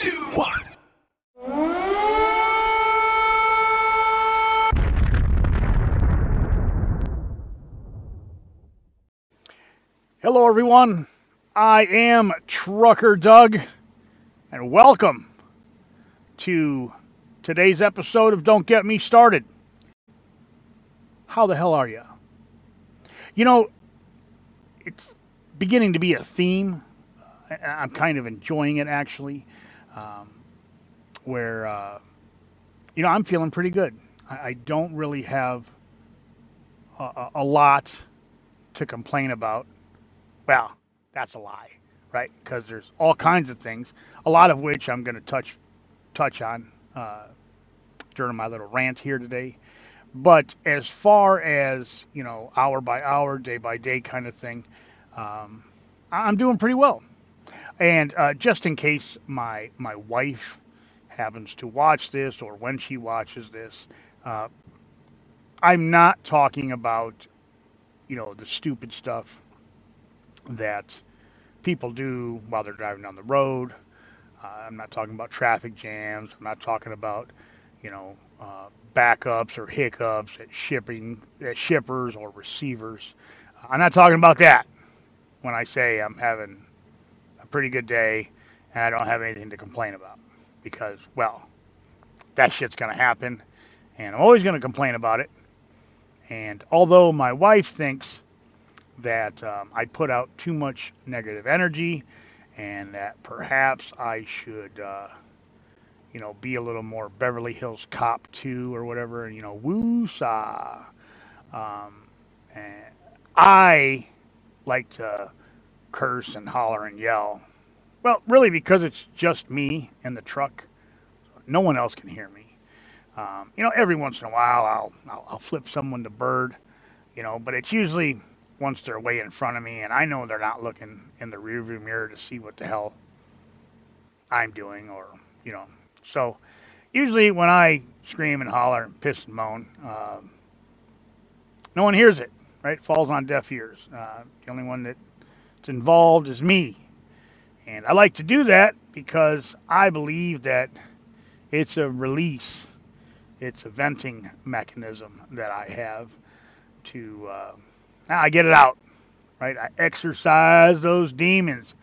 two, one. Hello, everyone. I am Trucker Doug, and welcome to today's episode of Don't Get Me Started. How the hell are you? You know, it's beginning to be a theme. I'm kind of enjoying it actually, um, where, uh, you know, I'm feeling pretty good. I, I don't really have a, a, lot to complain about. Well, that's a lie, right? Because there's all kinds of things, a lot of which I'm going to touch touch on uh, during my little rant here today. But as far as you know, hour by hour, day by day kind of thing, um, I'm doing pretty well. And uh, just in case my my wife happens to watch this, or when she watches this, uh, I'm not talking about you know the stupid stuff that people do while they're driving down the road. Uh, I'm not talking about traffic jams. I'm not talking about, you know, uh, backups or hiccups at shipping, at shippers or receivers. I'm not talking about that when I say I'm having pretty good day and I don't have anything to complain about. Because, well, that shit's going to happen and I'm always going to complain about it. And although my wife thinks that um, I put out too much negative energy and that perhaps I should, uh, you know, be a little more Beverly Hills Cop 2 or whatever, you know, woo-saw. Um, and I like to curse and holler and yell. Well, really because it's just me in the truck. No one else can hear me. Um, you know, every once in a while I'll, I'll, I'll flip someone the bird, you know, but it's usually once they're way in front of me and I know they're not looking in the rearview mirror to see what the hell I'm doing or, you know. So usually when I scream and holler and piss and moan, uh, no one hears it, right? It falls on deaf ears. Uh, the only one that's involved is me. And I like to do that because I believe that it's a release, it's a venting mechanism that I have to, uh, I get it out, right? I exercise those demons,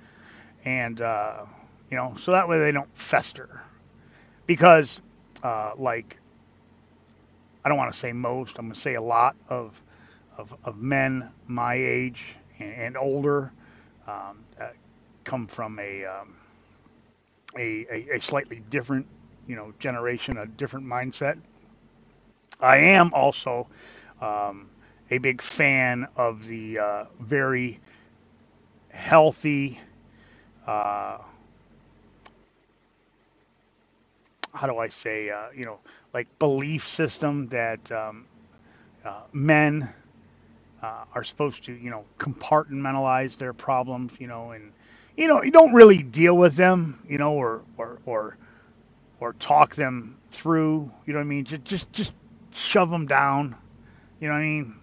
and uh, you know, so that way they don't fester. Because, uh, like, I don't want to say most, I'm going to say a lot of, of, of men my age and, and older um, uh, come from a, um, a, a a slightly different, you know, generation, a different mindset. I am also. Um, a big fan of the uh, very healthy, uh, how do I say, uh, you know, like belief system that um, uh, men uh, are supposed to, you know, compartmentalize their problems, you know, and you know, you don't really deal with them, you know, or or or or talk them through, you know what I mean? Just just just shove them down, you know what I mean?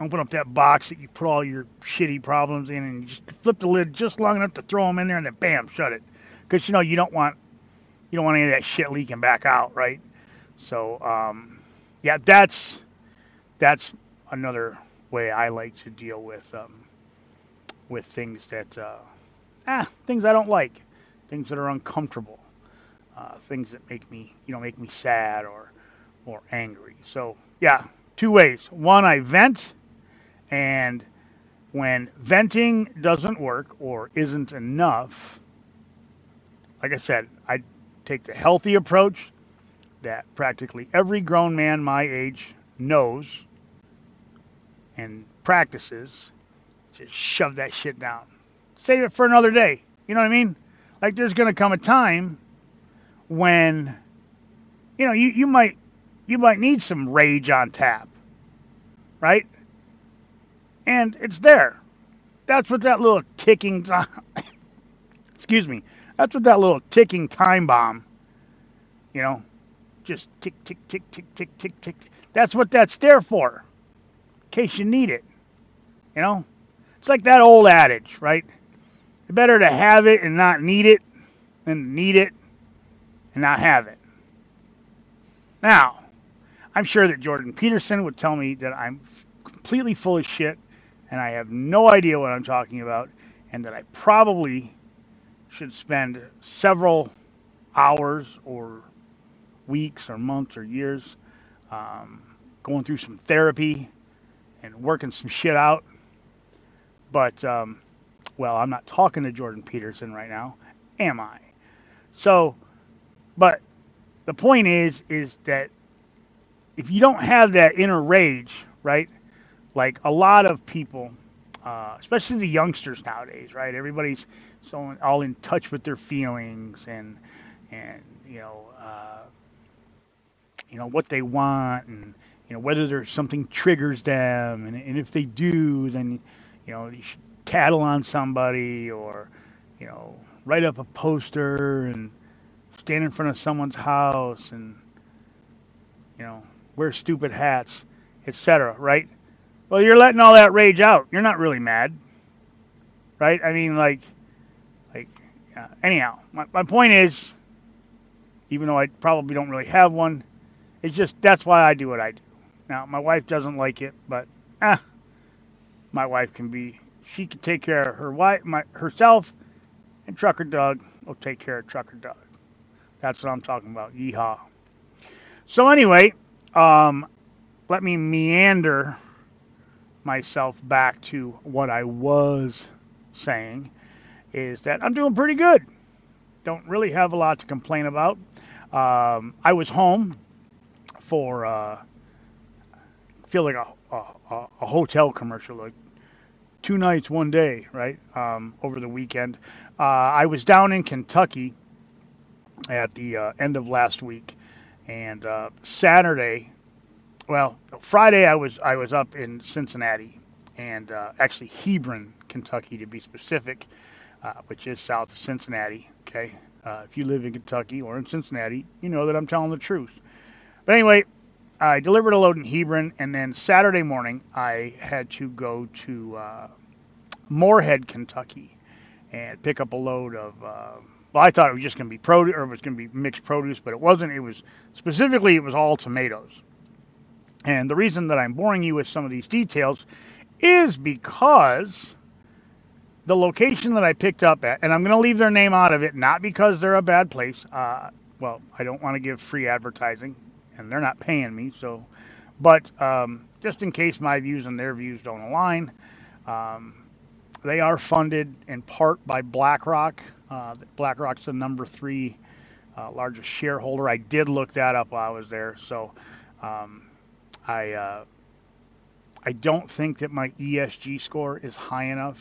open up that box that you put all your shitty problems in and just flip the lid just long enough to throw them in there and then bam shut it because you know you don't want you don't want any of that shit leaking back out right so um, yeah that's that's another way i like to deal with um, with things that uh, ah things i don't like things that are uncomfortable uh, things that make me you know make me sad or or angry. So yeah two ways. One i vent and when venting doesn't work or isn't enough, like I said, I take the healthy approach that practically every grown man my age knows and practices. Just shove that shit down. Save it for another day. You know what I mean? Like there's gonna come a time when you know you, you might you might need some rage on tap. Right? and it's there. That's what that little ticking time, excuse me, that's what that little ticking time bomb, you know, just tick, tick, tick, tick, tick, tick, tick. That's what that's there for, in case you need it, you know. It's like that old adage, right? It's Better to have it and not need it than need it and not have it. Now, I'm sure that Jordan Peterson would tell me that I'm completely full of shit and I have no idea what I'm talking about and that I probably should spend several hours or weeks or months or years um, going through some therapy and working some shit out. But, um, well, I'm not talking to Jordan Peterson right now, am I? So, but the point is, is that if you don't have that inner rage, right? Like a lot of people, uh, especially the youngsters nowadays, right? Everybody's so all in touch with their feelings and and you know uh, you know what they want and you know whether there's something triggers them and, and if they do then you know you should tattle on somebody or you know write up a poster and stand in front of someone's house and you know wear stupid hats etc right? Well you're letting all that rage out. You're not really mad right? I mean like like uh, anyhow my, my point is even though i probably don't really have one it's just that's why i do what i do now my wife doesn't like it but ah my wife can be she can take care of her wife my herself and trucker doug will take care of trucker doug that's what i'm talking about yeehaw so anyway um, let me meander myself back to what I was saying is that I'm doing pretty good. Don't really have a lot to complain about. Um, I was home for uh, feel like a, a, a hotel commercial, like two nights, one day, right? Um, over the weekend. Uh, I was down in Kentucky at the uh, end of last week, and uh, Saturday, well, Friday I was I was up in Cincinnati, and uh, actually Hebron, Kentucky to be specific, uh, which is south of Cincinnati. Okay, uh, if you live in Kentucky or in Cincinnati, you know that I'm telling the truth. But anyway, I delivered a load in Hebron, and then Saturday morning I had to go to uh, Morehead, Kentucky, and pick up a load of uh, well, I thought it was just going to be produce or it was going to be mixed produce, but it wasn't. It was specifically it was all tomatoes. And the reason that I'm boring you with some of these details is because the location that I picked up at, and I'm going to leave their name out of it, not because they're a bad place. Uh, well, I don't want to give free advertising, and they're not paying me, so. But um, just in case my views and their views don't align, um, they are funded in part by BlackRock. Uh, BlackRock's the number three uh, largest shareholder. I did look that up while I was there, so um, I uh, I don't think that my ESG score is high enough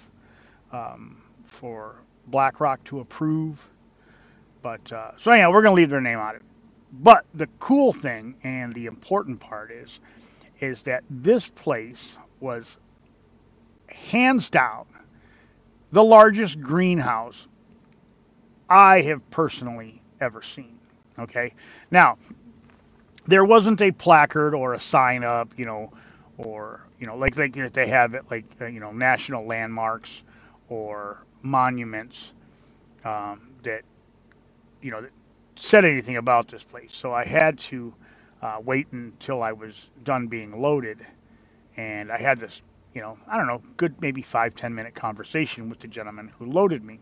um, for BlackRock to approve. But uh, so anyhow, we're gonna leave their name on it. But the cool thing and the important part is is that this place was hands down the largest greenhouse I have personally ever seen. Okay. Now, there wasn't a placard or a sign up, you know, or you know, like like they have it, like uh, you know, national landmarks or monuments um, that you know that said anything about this place. So I had to uh, wait until I was done being loaded, and I had this, you know, I don't know, good maybe five ten minute conversation with the gentleman who loaded me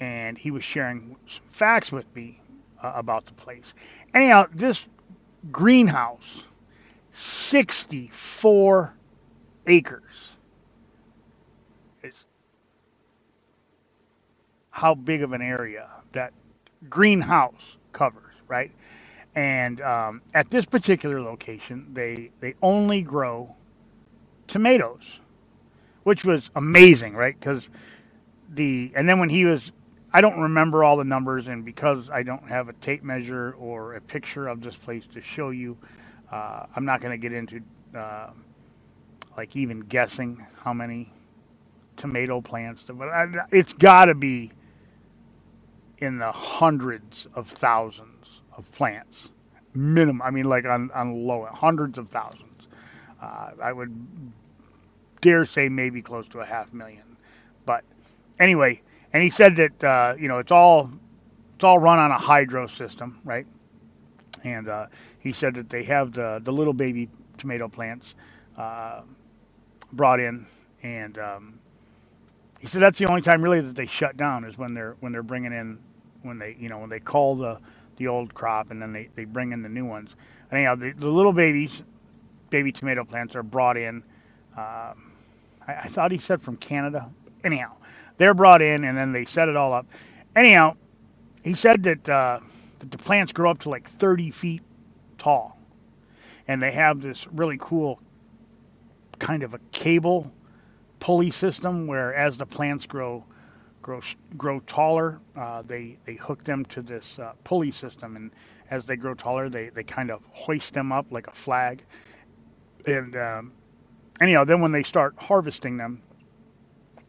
and he was sharing some facts with me uh, about the place. Anyhow, this greenhouse, 64 acres. Is how big of an area that greenhouse covers, right? And um, at this particular location, they they only grow tomatoes, which was amazing, right? Because the and then when he was I don't remember all the numbers, and because I don't have a tape measure or a picture of this place to show you, uh, I'm not going to get into uh, like even guessing how many tomato plants. But I, it's got to be in the hundreds of thousands of plants, minimum. I mean, like on on low hundreds of thousands. Uh, I would dare say maybe close to a half million. But anyway and he said that uh, you know it's all it's all run on a hydro system, right? And uh, he said that they have the the little baby tomato plants uh, brought in, and um, he said that's the only time really that they shut down is when they're when they're bringing in when they you know when they call the the old crop and then they, they bring in the new ones. Anyhow, the, the little babies, baby tomato plants are brought in. Uh, I, I thought he said from Canada. Anyhow, they're brought in and then they set it all up. Anyhow, he said that, uh, that the plants grow up to like 30 feet tall, and they have this really cool kind of a cable pulley system where as the plants grow grow grow taller, uh, they they hook them to this uh, pulley system, and as they grow taller, they they kind of hoist them up like a flag. And um, anyhow, then when they start harvesting them,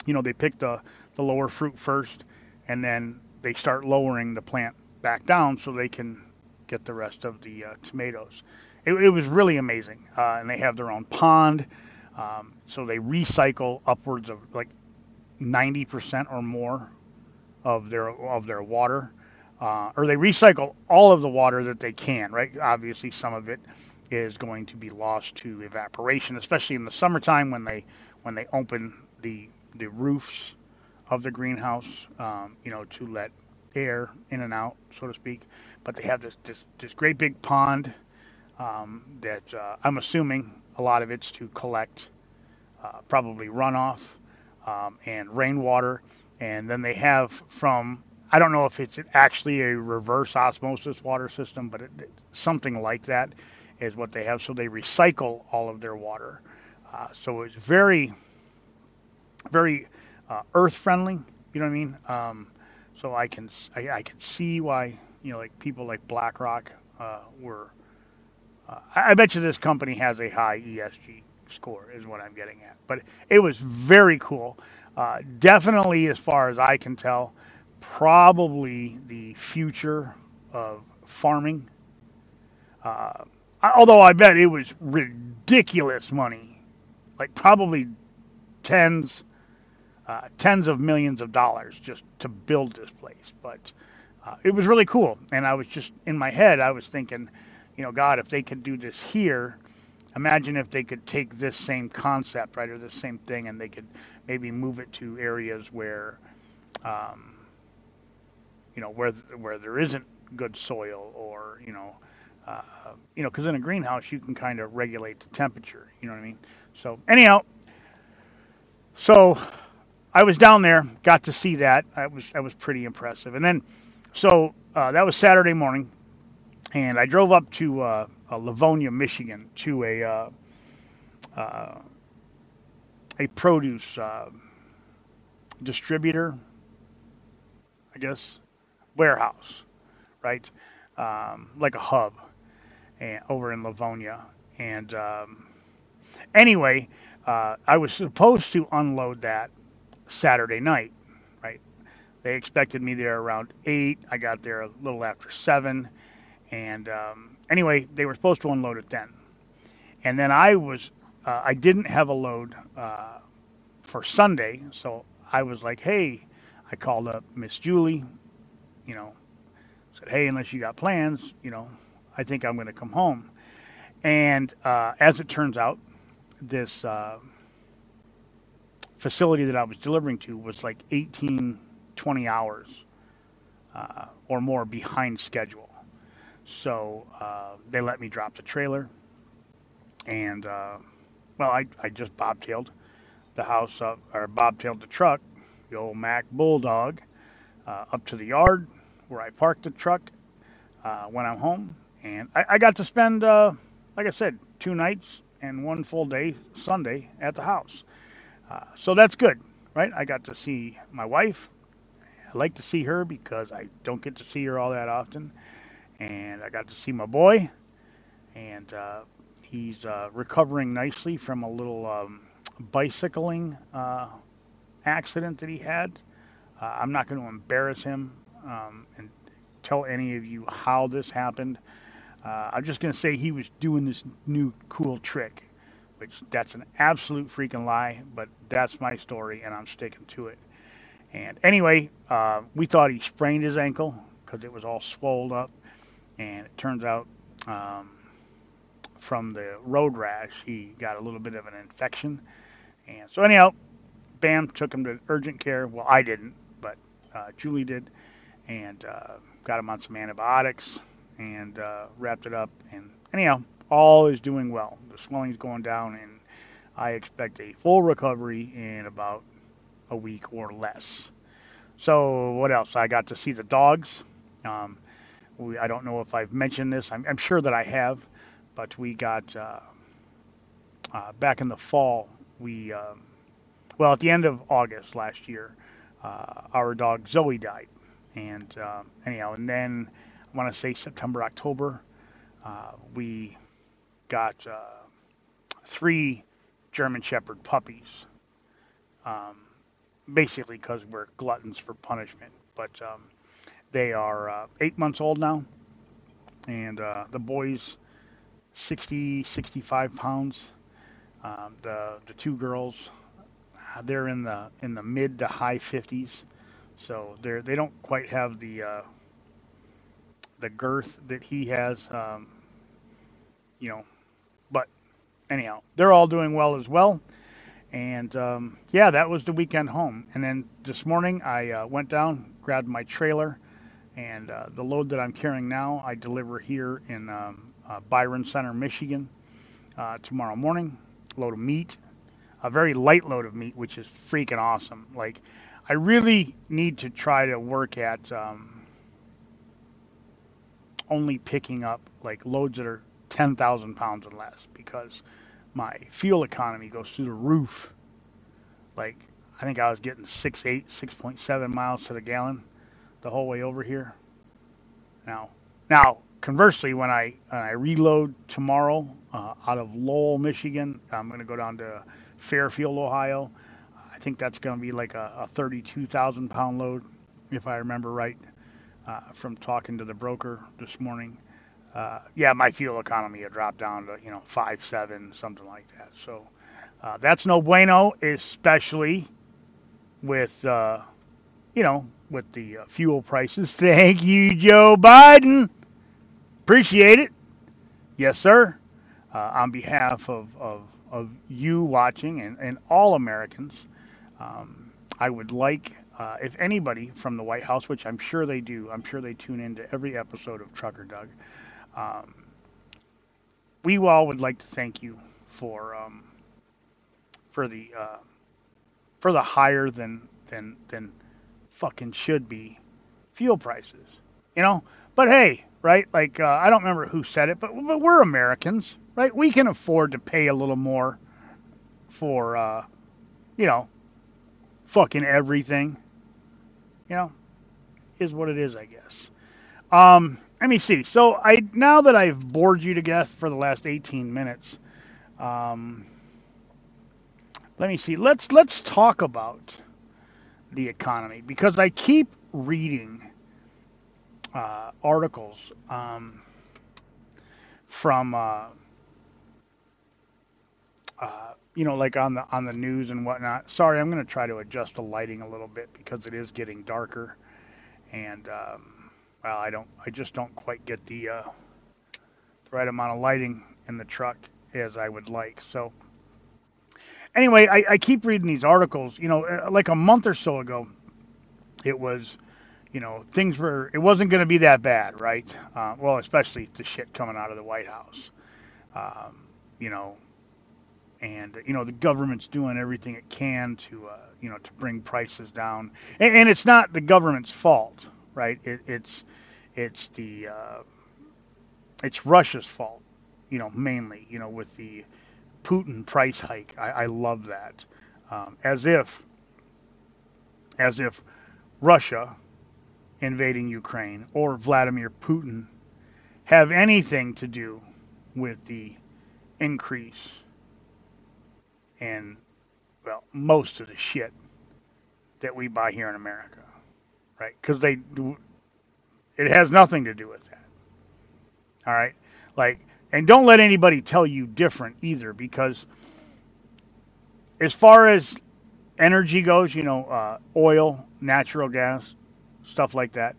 you know, they pick the the lower fruit first, and then they start lowering the plant back down so they can get the rest of the uh, tomatoes. It, it, was really amazing, uh, and they have their own pond. Um, so they recycle upwards of like 90% or more of their of their water, uh, or they recycle all of the water that they can. Right? Obviously, some of it is going to be lost to evaporation, especially in the summertime when they when they open the the roofs of the greenhouse, um, you know, to let air in and out, so to speak. But they have this this, this great big pond um, that uh, I'm assuming a lot of it's to collect uh, probably runoff um, and rainwater. And then they have from, I don't know if it's actually a reverse osmosis water system, but it, something like that is what they have. So they recycle all of their water. Uh, so it's very, very uh, earth friendly. You know what I mean? Um, so I can I, I, can see why you know like people like BlackRock uh, were. Uh, I, I bet you this company has a high ESG score is what I'm getting at. But it was very cool. Uh, definitely, as far as I can tell, probably the future of farming. Uh, although I bet it was ridiculous money, like probably tens, uh, tens of millions of dollars just to build this place. But uh, it was really cool, and I was just in my head, I was thinking, you know, God, if they could do this here, imagine if they could take this same concept, right, or the same thing, and they could maybe move it to areas where, um, you know, where where there isn't good soil, or you know, uh, you know, because in a greenhouse you can kind of regulate the temperature. You know what I mean? So anyhow, so I was down there, got to see that. I was that was pretty impressive, and then so uh, that was Saturday morning, and I drove up to. Uh, Livonia, Michigan, to a uh, uh, a produce uh, distributor, I guess, warehouse, right? Um, like a hub, and over in Livonia. And um, anyway, uh, I was supposed to unload that Saturday night, right? They expected me there around eight. I got there a little after seven, and um, anyway, they were supposed to unload it then. And then I was, uh, I didn't have a load uh, for Sunday, so I was like, hey, I called up Miss Julie, you know, said, hey, unless you got plans, you know, I think I'm going to come home. And uh, as it turns out, this uh, facility that I was delivering to was like 18, 20 hours uh, or more behind schedule. So uh, they let me drop the trailer, and uh, well, I, I just bobtailed the house up, or bobtailed the truck, the old Mack Bulldog, uh, up to the yard where I parked the truck uh, when I'm home, and I, I got to spend, uh, like I said, two nights and one full day Sunday at the house. Uh, so that's good, right? I got to see my wife. I like to see her because I don't get to see her all that often and I got to see my boy, and uh, he's uh, recovering nicely from a little um, bicycling uh, accident that he had. Uh, I'm not going to embarrass him um, and tell any of you how this happened. Uh, I'm just going to say he was doing this new cool trick, which that's an absolute freaking lie, but that's my story, and I'm sticking to it. And anyway, uh, we thought he sprained his ankle because it was all swelled up, and it turns out um, from the road rash he got a little bit of an infection, and so anyhow, bam, took him to urgent care. Well, I didn't, but uh, Julie did, and uh, got him on some antibiotics and uh, wrapped it up. And anyhow, all is doing well. The swelling's going down, and I expect a full recovery in about a week or less. So what else? I got to see the dogs. Um, we, I don't know if I've mentioned this. I'm, I'm sure that I have, but we got uh, uh, back in the fall. We um, well at the end of August last year, uh, our dog Zoe died, and um, anyhow, and then I want to say September October, uh, we got uh, three German Shepherd puppies. Um, basically because we're gluttons for punishment. But um, they are uh, eight months old now, and uh, the boys 60, 65 pounds. Um, the the two girls, they're in the in the mid to high 50s, so they're they don't quite have the uh, the girth that he has. Um, you know, but anyhow, they're all doing well as well. And um, yeah, that was the weekend home. And then this morning I uh, went down, grabbed my trailer, and uh, the load that I'm carrying now I deliver here in um, uh, Byron Center, Michigan, uh, tomorrow morning. Load of meat, a very light load of meat, which is freaking awesome. Like, I really need to try to work at um, only picking up like loads that are 10,000 pounds and less because my fuel economy goes through the roof. Like I think I was getting 6.8, 6.7 miles to the gallon the whole way over here. Now, now conversely, when I I reload tomorrow uh, out of Lowell, Michigan, I'm going to go down to Fairfield, Ohio. I think that's going to be like a, a 32,000 pound load, if I remember right, uh, from talking to the broker this morning uh, yeah, my fuel economy had dropped down to you know five seven something like that. So uh, that's no bueno, especially with uh, you know with the uh, fuel prices. Thank you, Joe Biden. Appreciate it. Yes, sir. Uh, on behalf of, of, of you watching and, and all Americans, um, I would like, uh, if anybody from the White House, which I'm sure they do, I'm sure they tune into every episode of Trucker Doug. Um, we all would like to thank you for um, for the uh, for the higher than than than fucking should be fuel prices, you know. But hey, right? Like uh, I don't remember who said it, but but we're Americans, right? We can afford to pay a little more for uh, you know fucking everything. You know, is what it is, I guess. Um, let me see. So I now that I've bored you to death for the last 18 minutes, um, let me see. Let's let's talk about the economy because I keep reading uh, articles um, from uh, uh, you know like on the on the news and whatnot. Sorry, I'm going to try to adjust the lighting a little bit because it is getting darker and. Um, well, I don't, I just don't quite get the, uh, the right amount of lighting in the truck as I would like. So, anyway, I, I keep reading these articles. You know, uh, like a month or so ago, it was, you know, things were, it wasn't going to be that bad, right? Uh, well, especially the shit coming out of the White House. Um, you know, and you know the government's doing everything it can to uh, you know to bring prices down, and, and, it's not the government's fault, right? It, it's it's the uh, it's Russia's fault, you know, mainly, you know, with the Putin price hike. I, I love that, um, as if as if Russia invading Ukraine or Vladimir Putin have anything to do with the increase in well most of the shit that we buy here in America right? Because they do, it has nothing to do with that. All right, like, and don't let anybody tell you different either, because as far as energy goes, you know, uh, oil, natural gas, stuff like that,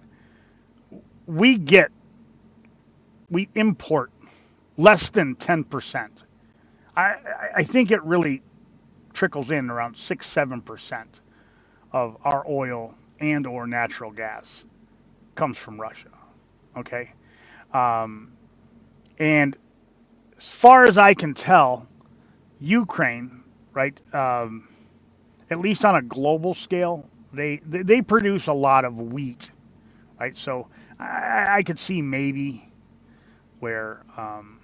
we get we import less than 10%. I, I think it really trickles in around 6 7% of our oil and or natural gas comes from Russia. Okay? Um, and as far as I can tell, Ukraine, right, um, at least on a global scale, they, they, produce a lot of wheat, right? So I, I could see maybe where, um,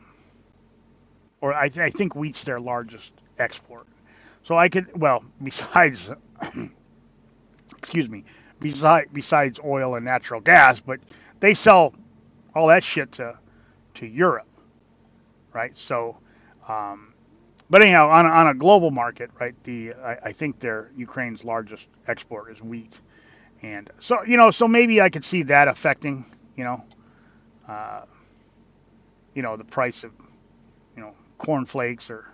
or I, I think wheat's their largest export. So I could, well, besides, excuse me, besides, besides oil and natural gas, but they sell all that shit to, to Europe, right? So, um, but anyhow, on a, on a global market, right? The I, I think their Ukraine's largest export is wheat, and so you know, so maybe I could see that affecting, you know, uh, you know, the price of, you know, corn flakes or,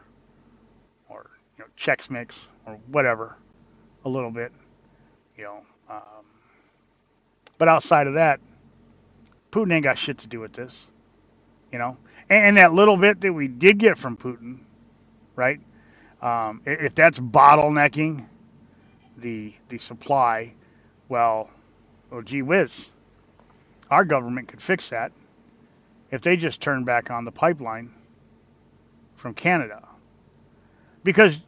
or you know, Chex Mix or whatever, a little bit, you know. Um, but outside of that, Putin ain't got shit to do with this, you know. And, that little bit that we did get from Putin, right? Um, if that's bottlenecking the the supply, well, well, gee whiz, our government could fix that if they just turn back on the pipeline from Canada. Because, in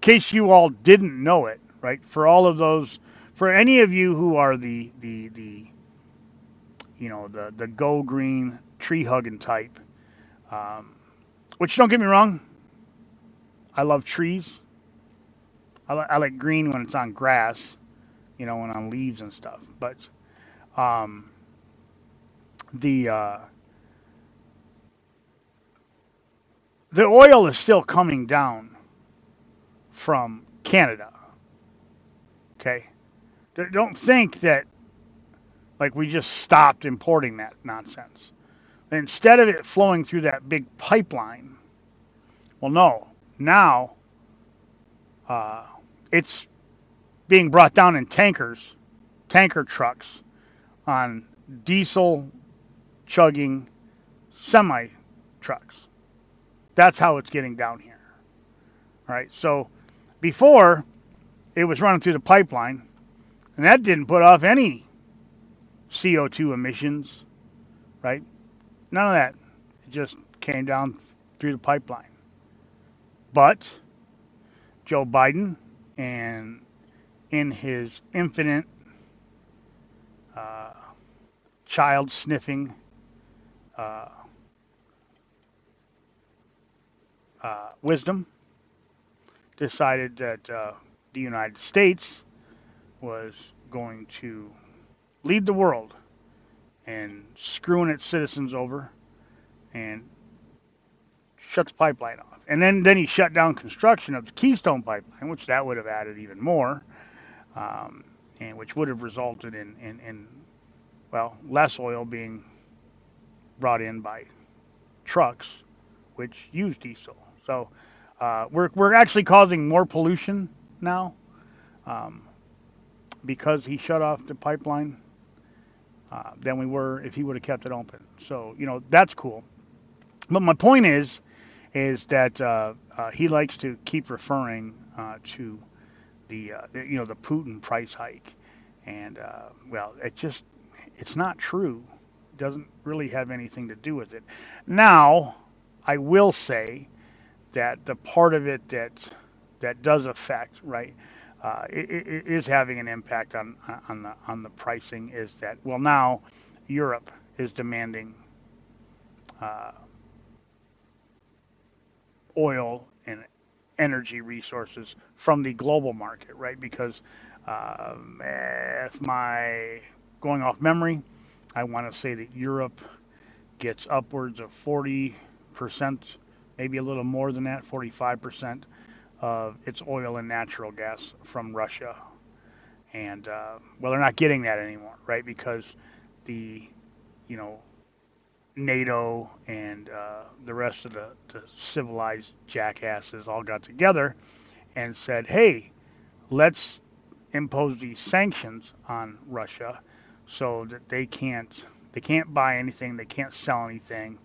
case you all didn't know it, right? For all of those, for any of you who are the the the, you know, the the go green tree hugging type, um, which don't get me wrong, I love trees. I, li- I like green when it's on grass, you know, and on leaves and stuff. But um, the uh, the oil is still coming down from Canada. Okay, D- don't think that like we just stopped importing that nonsense. Instead of it flowing through that big pipeline, well, no. Now uh, it's being brought down in tankers, tanker trucks, on diesel chugging semi trucks. That's how it's getting down here. All right. So before it was running through the pipeline, and that didn't put off any CO2 emissions, right? None of that. It just came down through the pipeline. But Joe Biden, and in his infinite uh, child sniffing uh, uh, wisdom, decided that uh, the United States was going to lead the world and screwing its citizens over and shut the pipeline off. And then, then he shut down construction of the Keystone pipeline, which that would have added even more, um, and which would have resulted in, in, in, well, less oil being brought in by trucks, which use diesel. So uh, we're, we're actually causing more pollution now um, because he shut off the pipeline uh, than we were if he would have kept it open. So, you know, that's cool. But my point is, is that uh, uh, he likes to keep referring uh, to the, uh, you know, the Putin price hike, and well, it just, it's not true. It doesn't really have anything to do with it. Now, I will say that the part of it that that does affect, right, uh, is having an impact on on the on the pricing. Is that well now, Europe is demanding uh, oil and energy resources from the global market, right? Because um, if my going off memory, I want to say that Europe gets upwards of 40 percent, maybe a little more than that, 45 percent of its oil and natural gas from Russia. And uh, well, they're not getting that anymore, right? Because the, you know, NATO and uh, the rest of the, the civilized jackasses all got together and said, hey, let's impose these sanctions on Russia so that they can't They can't buy anything. They can't sell anything,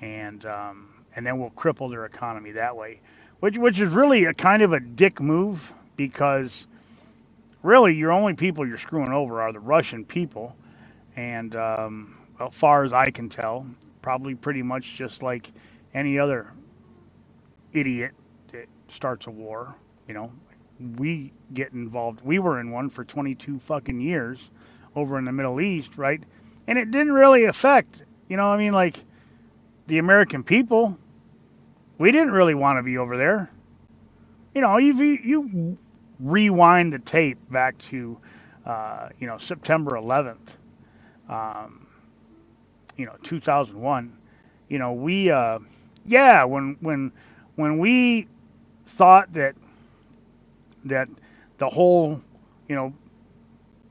and um, and then we'll cripple their economy that way, which which is really a kind of a dick move because really your only people you're screwing over are the Russian people, and um, well, far as I can tell, probably pretty much just like any other idiot that starts a war. You know, we get involved. We were in one for 22 fucking years over in the Middle East, right? And it didn't really affect, you know, I mean, like the American people. We didn't really want to be over there. You know, you you rewind the tape back to, uh, you know, September 11th, um, you know, 2001. You know, we, uh, yeah, when when when we thought that that the whole, you know,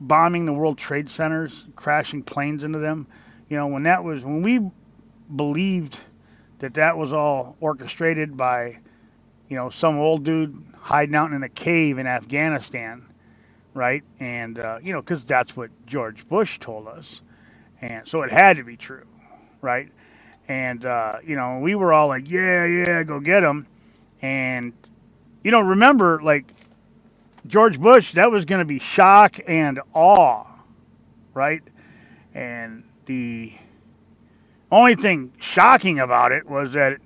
bombing the World Trade Centers, crashing planes into them, you know, when that was when we believed that that was all orchestrated by, you know, some old dude hiding out in a cave in Afghanistan, right? And uh, you know, because that's what George Bush told us, and so it had to be true, right? And uh, you know, we were all like, yeah, yeah, go get him, and you know, remember like George Bush, that was going to be shock and awe, right? And the only thing shocking about it was that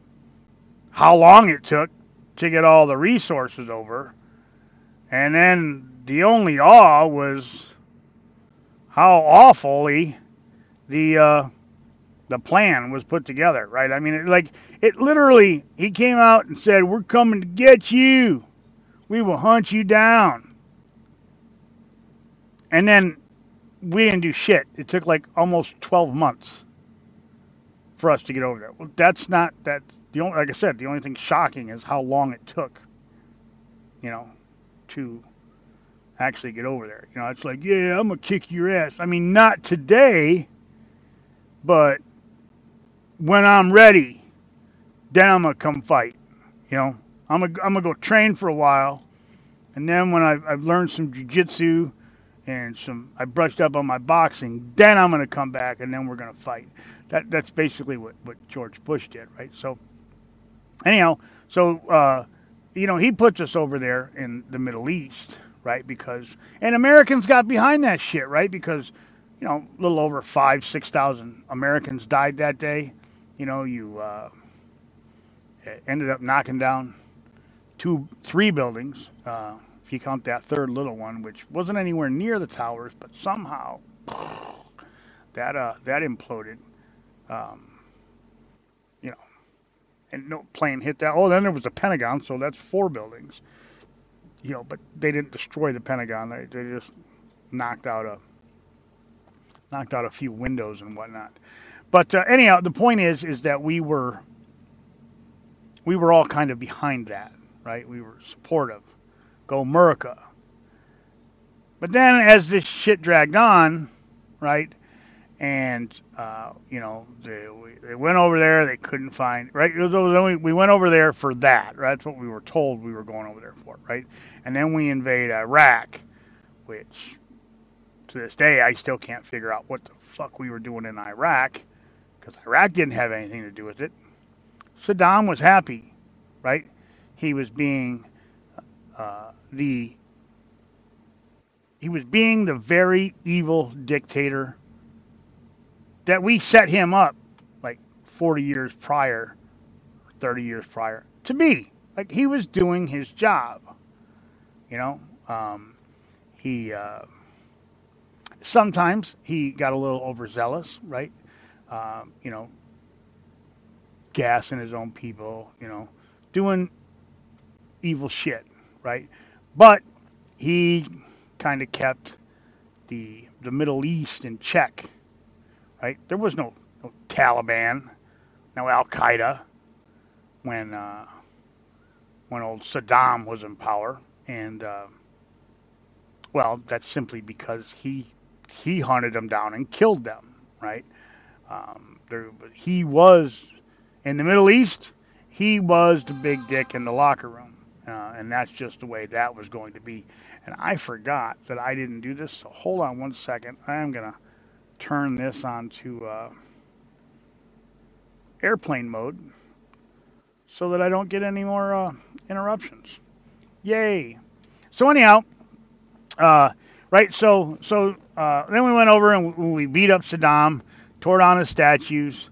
how long it took to get all the resources over. And then the only awe was how awfully the uh, the plan was put together, right? I mean, it, like it literally, he came out and said, "We're coming to get you." We will hunt you down. And then we didn't do shit. It took like almost 12 months for us to get over there. Well, that's not that. The only, like I said, the only thing shocking is how long it took. You know, to actually get over there. You know, it's like, yeah, I'm gonna kick your ass. I mean, not today, but when I'm ready, then I'm gonna come fight. You know, I'm gonna I'm gonna go train for a while, and then when I've, I've learned some jujitsu and some I brushed up on my boxing, then I'm gonna come back and then we're gonna fight. That that's basically what what George Bush did, right? So anyhow, so uh, you know he puts us over there in the Middle East, right? Because and Americans got behind that shit, right? Because you know a little over five six thousand Americans died that day. You know you uh, ended up knocking down two, three buildings, uh, if you count that third little one, which wasn't anywhere near the towers, but somehow that uh, that imploded. Um, you know, and no plane hit that. Oh, then there was the Pentagon, so that's four buildings. You know, but they didn't destroy the Pentagon. They they just knocked out a knocked out a few windows and whatnot. But uh, anyhow, the point is is that we were we were all kind of behind that right? We were supportive. Go America. But then as this shit dragged on, right? And uh, you know, they, they went over there. They couldn't find right. Only, we went over there for that. Right? That's what we were told we were going over there for, right? And then we invade Iraq, which to this day I still can't figure out what the fuck we were doing in Iraq, because Iraq didn't have anything to do with it. Saddam was happy, right? he was being uh, the he was being the very evil dictator that we set him up like 40 years prior 30 years prior to be. Like he was doing his job you know? Um, he uh, sometimes he got a little overzealous right? Um, you know gassing his own people you know doing evil shit, right? But he kind of kept the the Middle East in check, right? There was no, no Taliban, no Al Qaeda when uh, when old Saddam was in power, and uh, well, that's simply because he he hunted them down and killed them, right? Um, there, he was in the Middle East. He was the big dick in the locker room uh, and that's just the way that was going to be. And I forgot that I didn't do this, so hold on one second. I am going to turn this onto uh, airplane mode so that I don't get any more uh, interruptions. Yay! So anyhow, uh, right? So so uh, then we went over and we beat up Saddam, tore down his statues,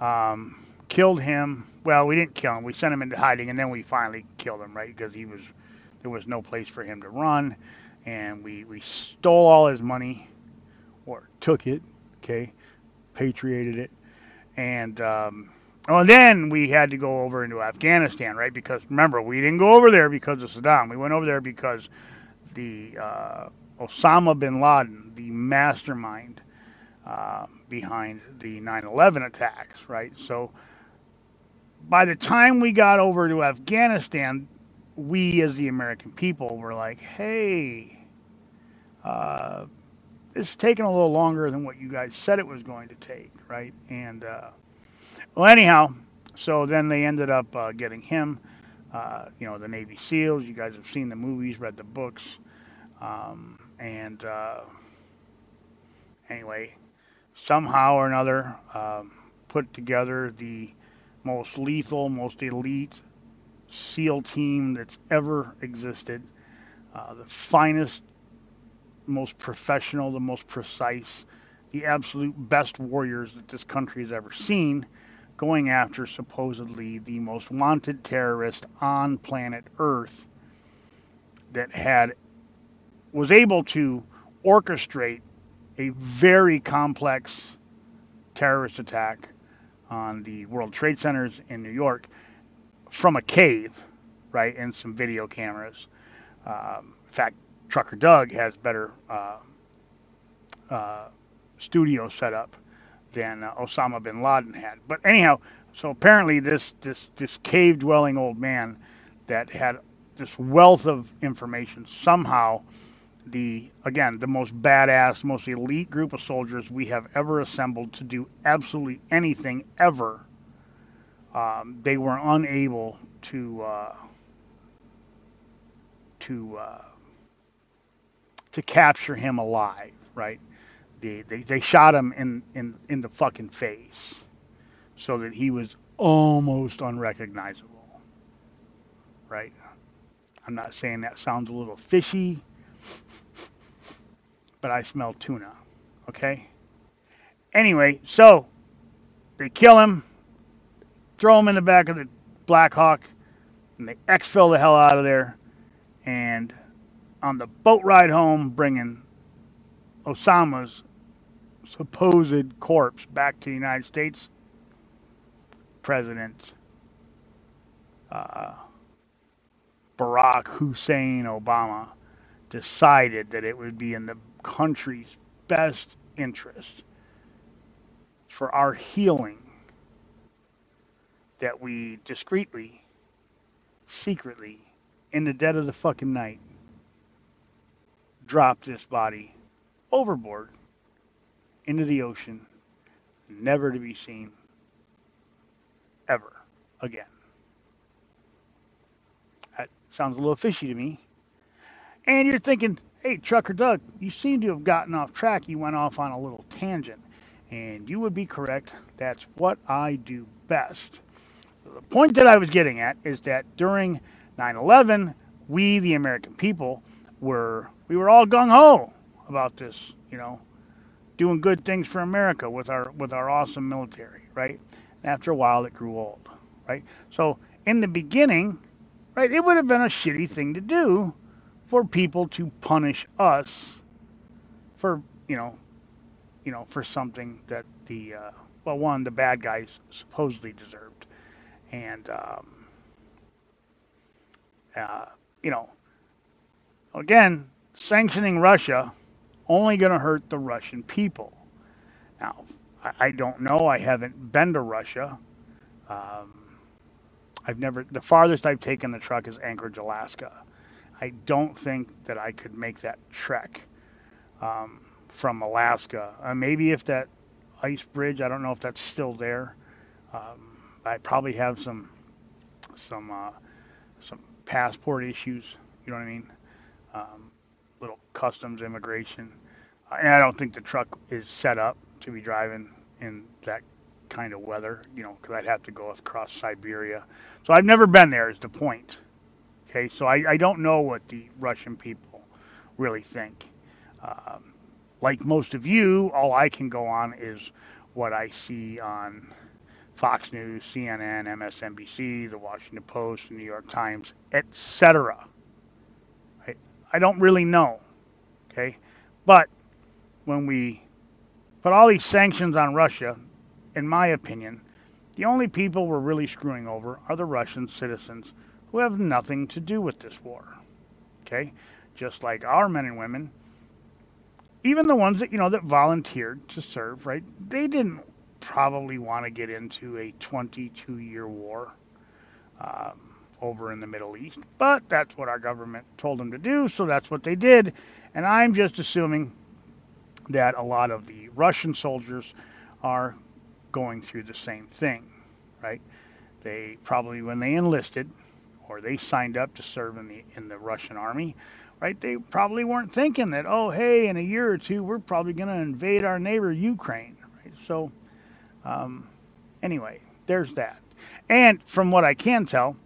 um, killed him. Well, we didn't kill him. We sent him into hiding, and then we finally killed him, right? Because he was there was no place for him to run, and we we stole all his money, or took it, okay, patriated it, and um, and then we had to go over into Afghanistan, right? Because remember, we didn't go over there because of Saddam. We went over there because the uh, Osama bin Laden, the mastermind uh, behind the 9/11 attacks, right? So by the time we got over to Afghanistan, we as the American people were like, hey, uh, it's taking a little longer than what you guys said it was going to take, right? And uh, well, anyhow, so then they ended up uh, getting him. Uh, you know, the Navy SEALs. You guys have seen the movies, read the books, um, and uh, anyway, somehow or another, um, put together the most lethal, most elite SEAL team that's ever existed. Uh, the finest, most professional, the most precise, the absolute best warriors that this country has ever seen going after supposedly the most wanted terrorist on planet Earth that had was able to orchestrate a very complex terrorist attack on the World Trade Centers in New York from a cave, right, and some video cameras. Um, in fact, Trucker Doug has better uh, uh, studio setup than uh, Osama bin Laden had. But anyhow, so apparently this this this cave dwelling old man that had this wealth of information somehow the again the most badass most elite group of soldiers we have ever assembled to do absolutely anything ever um, they were unable to uh, to uh, to capture him alive right they, they, they shot him in, in, in the fucking face so that he was almost unrecognizable. Right? I'm not saying that sounds a little fishy, but I smell tuna. Okay? Anyway, so they kill him, throw him in the back of the Black Hawk, and they exfil the hell out of there. And on the boat ride home, bringing Osama's supposed corpse back to the United States, President uh, Barack Hussein Obama decided that it would be in the country's best interest for our healing that we discreetly, secretly, in the dead of the fucking night, drop this body overboard into the ocean, never to be seen ever again. That sounds a little fishy to me. And you're thinking, hey, Trucker Doug, you seem to have gotten off track. You went off on a little tangent. And you would be correct. That's what I do best. The point that I was getting at is that during 9 11, we, the American people, were we were all gung ho about this, you know, doing good things for America with our with our awesome military, right? After a while, it grew old, right? So in the beginning, right, it would have been a shitty thing to do for people to punish us for you know, you know, for something that the uh, well, one the bad guys supposedly deserved, and um, uh, you know, again, sanctioning Russia only going to hurt the Russian people. Now, I, I, don't know. I haven't been to Russia. Um, I've never. The farthest I've taken the truck is Anchorage, Alaska. I don't think that I could make that trek um, from Alaska. Uh, maybe if that ice bridge, I don't know if that's still there. Um, I probably have some some uh, some passport issues. You know what I mean? Um, little customs immigration. And I don't think the truck is set up to be driving in that kind of weather, you know, because I'd have to go across Siberia. So I've never been there. Is the point? Okay, so I, I don't know what the Russian people really think. Um, like most of you, all I can go on is what I see on Fox News, CNN, MSNBC, The Washington Post, The New York Times, etc. I, I don't really know. Okay, but when we put all these sanctions on Russia, in my opinion, the only people we're really screwing over are the Russian citizens who have nothing to do with this war. Okay? Just like our men and women, even the ones that, you know, that volunteered to serve, right? They didn't probably want to get into a 22 year war um, over in the Middle East, but that's what our government told them to do, so that's what they did. And I'm just assuming that a lot of the Russian soldiers are going through the same thing, right? They probably, when they enlisted or they signed up to serve in the in the Russian army, right? They probably weren't thinking that, oh, hey, in a year or two, we're probably going to invade our neighbor Ukraine, right? So, um, anyway, there's that. And from what I can tell,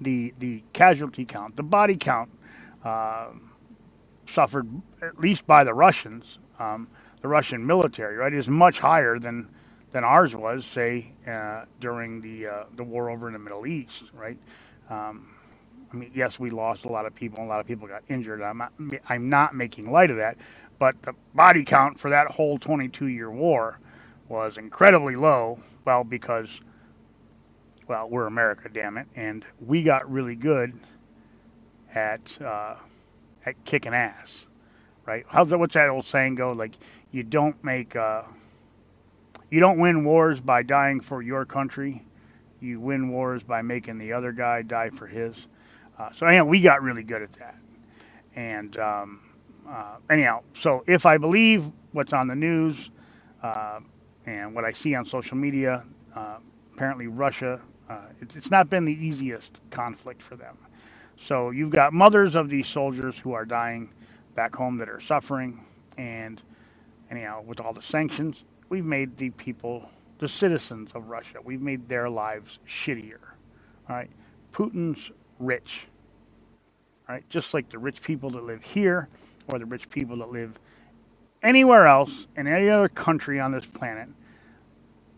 the the casualty count, the body count, uh, suffered at least by the Russians, um, the Russian military, right, is much higher than than ours was, say, uh, during the uh, the war over in the Middle East, right? Um, I mean, yes, we lost a lot of people, a lot of people got injured. I'm not, I'm not making light of that, but the body count for that whole 22-year war was incredibly low. Well, because, well, we're America, damn it, and we got really good at uh, at kicking ass, right? How's that? What's that old saying go? Like, you don't make uh, you don't win wars by dying for your country. You win wars by making the other guy die for his. Uh, so anyhow, we got really good at that. And um, uh, anyhow, so if I believe what's on the news uh, and what I see on social media, uh, apparently Russia, uh, it's, it's not been the easiest conflict for them. So you've got mothers of these soldiers who are dying back home that are suffering, and anyhow, with all the sanctions, we've made the people, the citizens of Russia, we've made their lives shittier. All right, Putin's rich. All right, just like the rich people that live here, or the rich people that live anywhere else in any other country on this planet.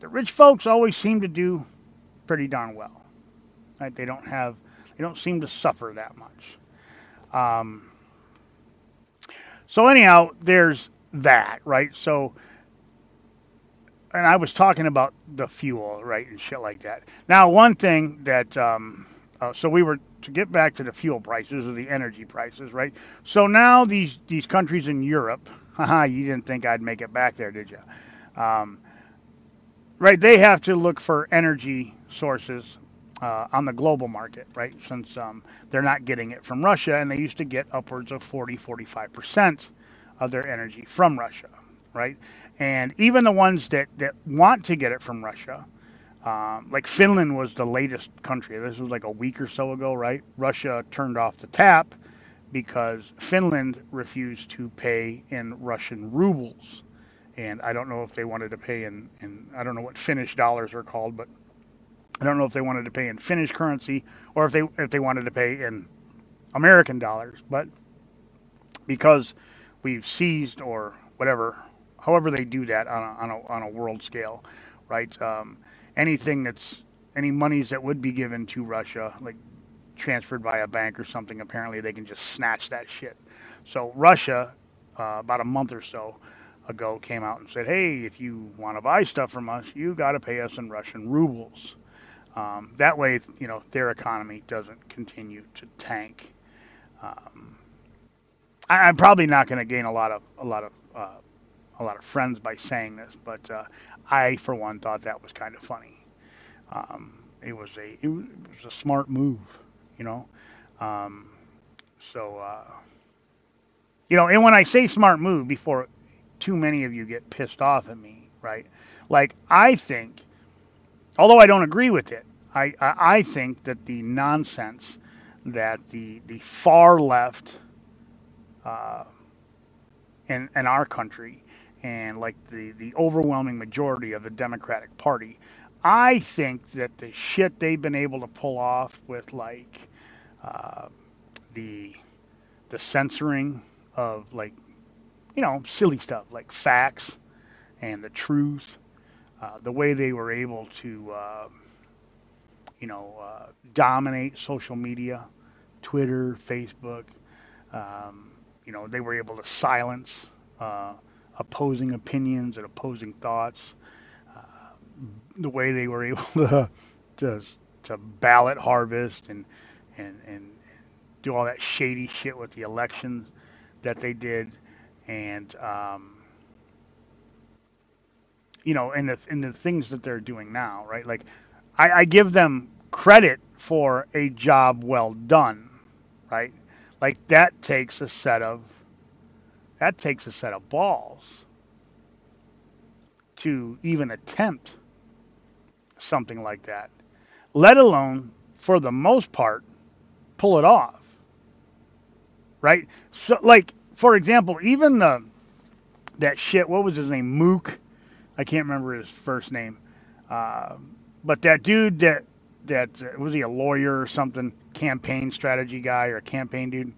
The rich folks always seem to do pretty darn well. Right? They don't have, they don't seem to suffer that much. Um, so anyhow, there's that, right? So and I was talking about the fuel, right, and shit like that. Now, one thing that, um, uh, so we were to get back to the fuel prices or the energy prices, right? So now these these countries in Europe, haha, you didn't think I'd make it back there, did you? Um, right, they have to look for energy sources uh, on the global market, right? Since um, they're not getting it from Russia, and they used to get upwards of 40, 45 percent of their energy from Russia, right? And even the ones that, that want to get it from Russia, um, like Finland was the latest country. This was like a week or so ago, right? Russia turned off the tap because Finland refused to pay in Russian rubles. And I don't know if they wanted to pay in, in I don't know what Finnish dollars are called, but I don't know if they wanted to pay in Finnish currency or if they if they wanted to pay in American dollars. But because we've seized or whatever however they do that on a, on a, on a world scale, right? Um, anything that's any monies that would be given to Russia, like transferred by a bank or something, apparently they can just snatch that shit. So Russia, uh, about a month or so ago, came out and said, "Hey, if you want to buy stuff from us, you got to pay us in Russian rubles." Um, that way, you know, their economy doesn't continue to tank. Um, I, am probably not going to gain a lot of a lot of uh, a lot of friends by saying this, but uh, I, for one, thought that was kind of funny. Um, it was a it was a smart move, you know. Um, so, uh, you know, and when I say smart move, before too many of you get pissed off at me, right? Like I think, although I don't agree with it, I I, I think that the nonsense that the the far left uh, in in our country and like the, the overwhelming majority of the Democratic Party. I think that the shit they've been able to pull off with like uh, the the censoring of like you know silly stuff like facts and the truth, uh, the way they were able to uh, you know uh, dominate social media, Twitter, Facebook. Um, you know they were able to silence uh, opposing opinions and opposing thoughts. Uh, the way they were able to, to to ballot harvest and and and do all that shady shit with the elections that they did, and um, you know, and the and the things that they're doing now, right? Like, I, I give them credit for a job well done, right? Like that takes a set of that takes a set of balls to even attempt something like that, let alone, for the most part, pull it off. Right? So, like, for example, even the that shit. What was his name? Mook. I can't remember his first name. Uh, but that dude that that was he a lawyer or something? Campaign strategy guy or a campaign dude?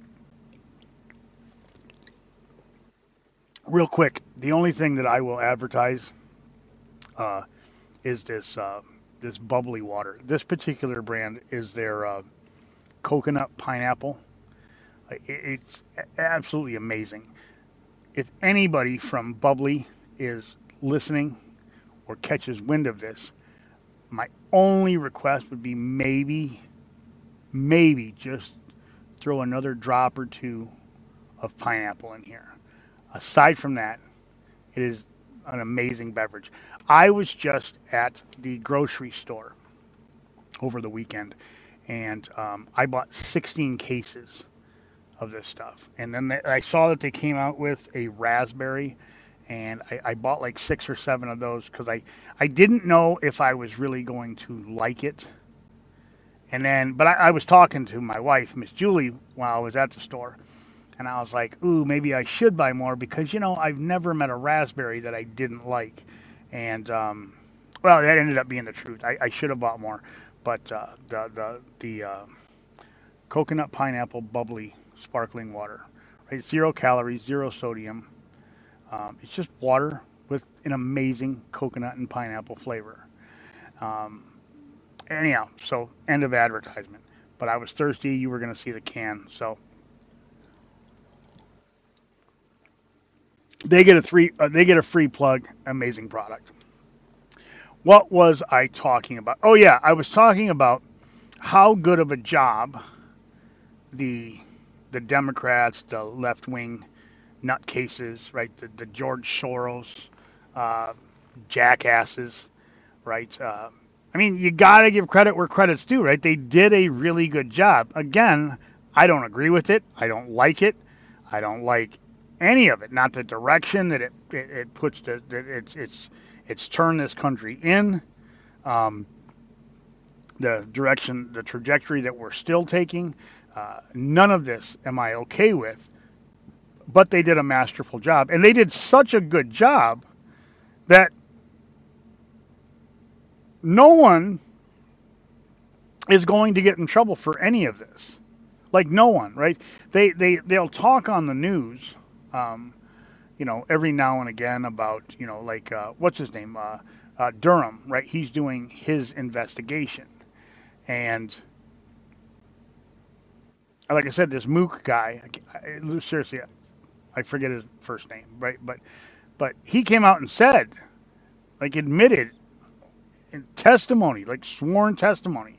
Real quick, the only thing that I will advertise uh, is this uh, this bubbly water. This particular brand is their uh, coconut pineapple. It's absolutely amazing. If anybody from Bubly is listening or catches wind of this, my only request would be maybe, maybe just throw another drop or two of pineapple in here. Aside from that, it is an amazing beverage. I was just at the grocery store over the weekend, and um, I bought 16 cases of this stuff. And then they, I saw that they came out with a raspberry, and I, I bought like six or seven of those because I, I didn't know if I was really going to like it. And then, but I, I was talking to my wife, Miss Julie, while I was at the store, and I was like, ooh, maybe I should buy more because, you know, I've never met a raspberry that I didn't like and um, well, that ended up being the truth. I, I should have bought more, but uh, the the the uh, coconut pineapple bubly sparkling water, right? Zero calories, zero sodium. Um, it's just water with an amazing coconut and pineapple flavor. Um, anyhow, so end of advertisement. But I was thirsty. You were going to see the can, so. They get a three uh, they get a free plug amazing product. What was i talking about? Oh yeah i was talking about how good of a job the the democrats the left wing nutcases right the, the george soros uh, jackasses right uh, i mean you got to give credit where credit's due right? They did a really good job. Again i don't agree with it. I don't like it. I don't like any of it, not the direction that it it, it puts the that it's it's it's turned this country in, um, the direction, the trajectory that we're still taking. Uh, none of this am I okay with, but they did a masterful job, and they did such a good job that no one is going to get in trouble for any of this. Like no one, right? They they they'll talk on the news um, you know, every now and again about, you know, like, uh, what's his name? Uh, uh, Durham, right? He's doing his investigation. And like I said, this Mook guy, I, I, seriously, I forget his first name, right? But, but he came out and said, like, admitted in testimony, like sworn testimony,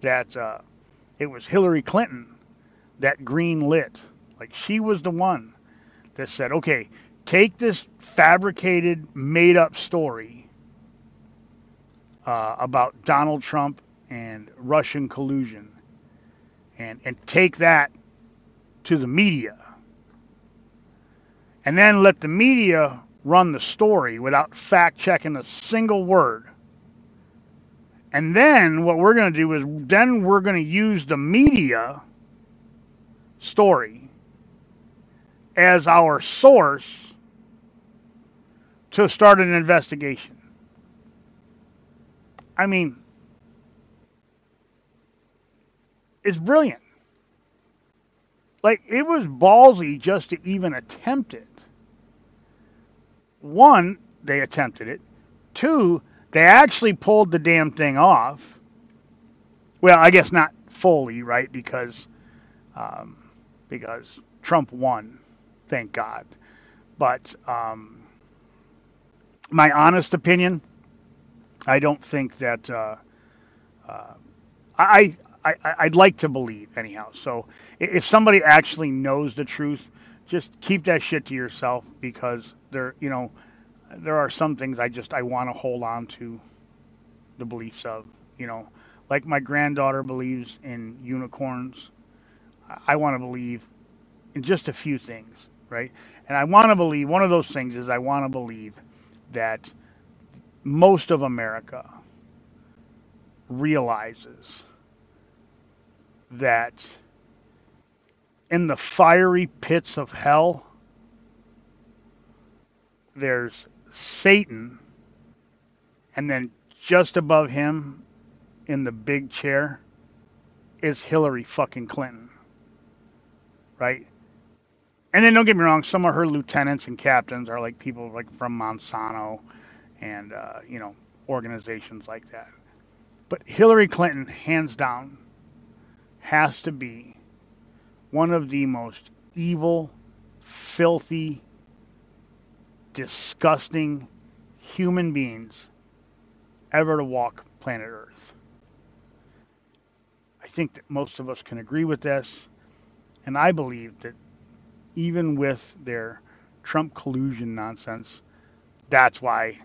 that uh, it was Hillary Clinton that green lit. Like she was the one that said, okay, take this fabricated, made up story uh, about Donald Trump and Russian collusion and, and take that to the media. And then let the media run the story without fact checking a single word. And then what we're going to do is then we're going to use the media story as our source to start an investigation. I mean, it's brilliant. Like, it was ballsy just to even attempt it. One, they attempted it. Two, they actually pulled the damn thing off. Well, I guess not fully, right? Because um, because Trump won, thank God. But um, my honest opinion, I don't think that uh, uh, I, I I'd like to believe anyhow. So if somebody actually knows the truth, just keep that shit to yourself because there, you know, there are some things I just I want to hold on to the beliefs of, you know, like my granddaughter believes in unicorns. I want to believe in just a few things, right? And I want to believe one of those things is I want to believe that most of America realizes that in the fiery pits of hell, there's Satan, and then just above him in the big chair is Hillary fucking Clinton. Right? And then don't get me wrong, some of her lieutenants and captains are like people like from Monsanto and uh, you know organizations like that. But Hillary Clinton, hands down, has to be one of the most evil, filthy, disgusting human beings ever to walk planet Earth. I think that most of us can agree with this, and I believe that even with their Trump collusion nonsense, that's why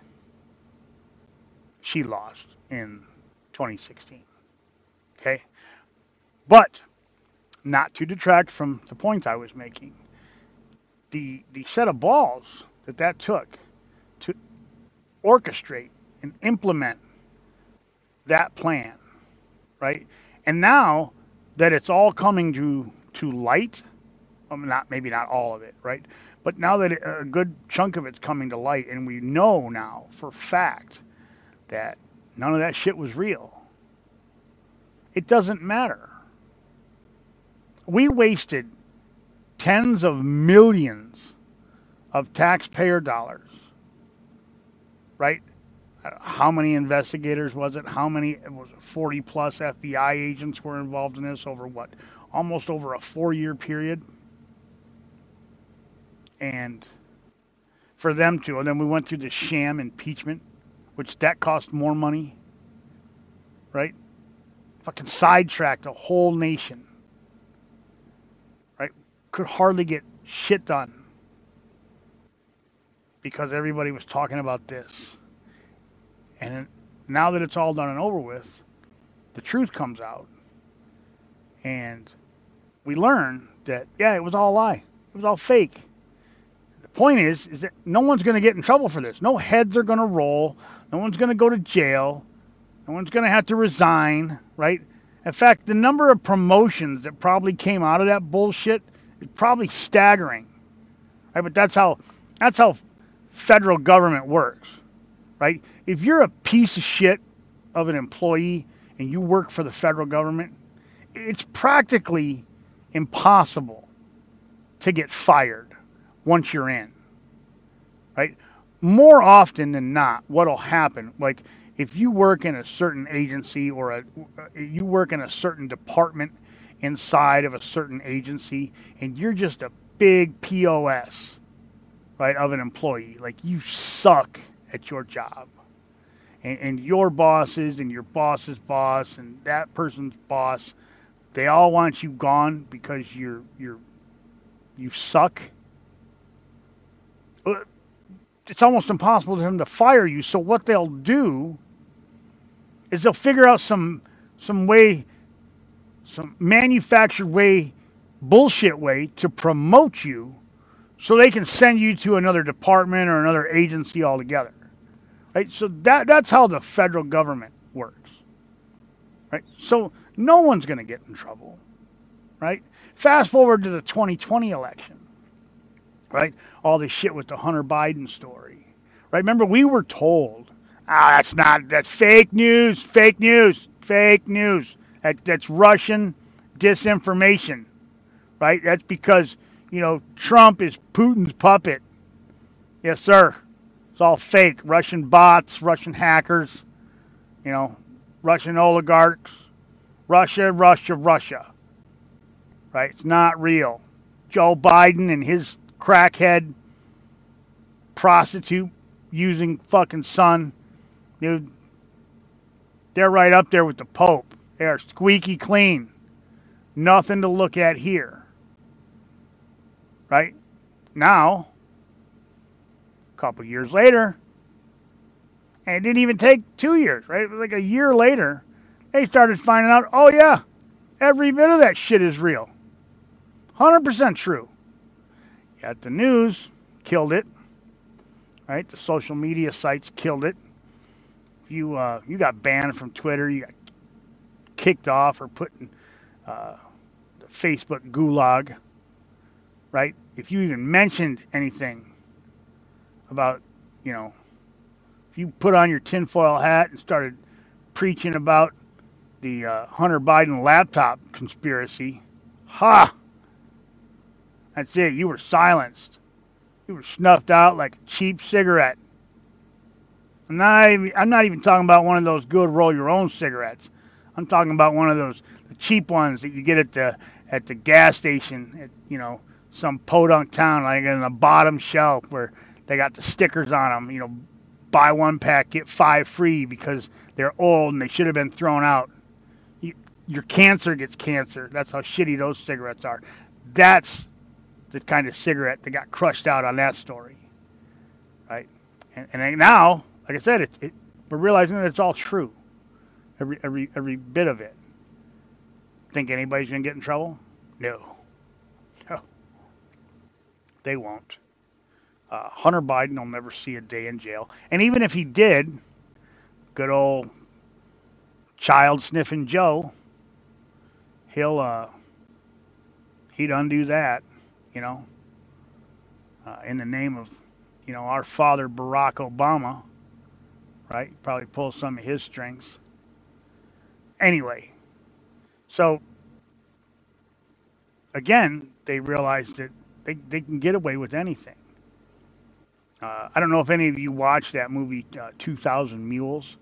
she lost in 2016. Okay? But not to detract from the point I was making. The the set of balls that that took to orchestrate and implement that plan, right? And now that it's all coming to to light, well, not maybe not all of it, right? But now that it, a good chunk of it's coming to light, and we know now for fact that none of that shit was real. It doesn't matter. We wasted tens of millions of taxpayer dollars, right? How many investigators was it? How many? It was 40 plus FBI agents were involved in this over what? Almost over a four year period. And for them to, and then we went through the sham impeachment, which that cost more money, right? Fucking sidetracked a whole nation, right? Could hardly get shit done because everybody was talking about this. And now that it's all done and over with, the truth comes out. And we learn that, yeah, it was all a lie. It was all fake. Point is, is that no one's going to get in trouble for this. No heads are going to roll. No one's going to go to jail. No one's going to have to resign, right? In fact, the number of promotions that probably came out of that bullshit is probably staggering. Right? But that's how that's how federal government works, right? If you're a piece of shit of an employee and you work for the federal government, it's practically impossible to get fired once you're in, right? More often than not, what'll happen, like if you work in a certain agency or a, you work in a certain department inside of a certain agency and you're just a big POS, right, of an employee. Like you suck at your job. And, and your bosses and your boss's boss and that person's boss, they all want you gone because you're you're you suck. It's almost impossible for them to fire you. So what they'll do is they'll figure out some some way, some manufactured way, bullshit way to promote you so they can send you to another department or another agency altogether. Right? So that that's how the federal government works. Right? So no one's going to get in trouble. Right? Fast forward to the 2020 election. Right? All this shit with the Hunter Biden story. Right? Remember, we were told, ah, that's not, that's fake news, fake news, fake news. That, that's Russian disinformation. Right? That's because, you know, Trump is Putin's puppet. Yes, sir. It's all fake. Russian bots, Russian hackers, you know, Russian oligarchs. Russia, Russia, Russia. Right? It's not real. Joe Biden and his crackhead prostitute using fucking son, dude, they're right up there with the Pope. They are squeaky clean. Nothing to look at here. Right? Now, a couple years later, and it didn't even take two years, right? Like a year later, they started finding out, oh yeah, every bit of that shit is real. 100% true. Yet the news killed it. Right? The social media sites killed it. If you uh, you got banned from Twitter, you got kicked off or put in uh, the Facebook gulag. Right? If you even mentioned anything about, you know, if you put on your tinfoil hat and started preaching about the uh, Hunter Biden laptop conspiracy, ha! That's it. You were silenced. You were snuffed out like a cheap cigarette. I'm not even, I'm not even talking about one of those good roll your own cigarettes. I'm talking about one of those cheap ones that you get at the at the gas station at you know some podunk town like in the bottom shelf where they got the stickers on them. You know, buy one pack get five free because they're old and they should have been thrown out. You, your cancer gets cancer. That's how shitty those cigarettes are. That's the kind of cigarette that got crushed out on that story, right? And, and now, like I said, it, we're realizing that it's all true, every every every bit of it. Think anybody's gonna get in trouble? No, no, they won't. Uh, Hunter Biden will never see a day in jail, and even if he did, good old child sniffing Joe, he'll uh, he'd undo that you know, uh, in the name of, you know, our father Barack Obama, right? Probably pull some of his strings. Anyway, so again, they realized that they, they can get away with anything. Uh, I don't know if any of you watched that movie, uh, 2000 Mules.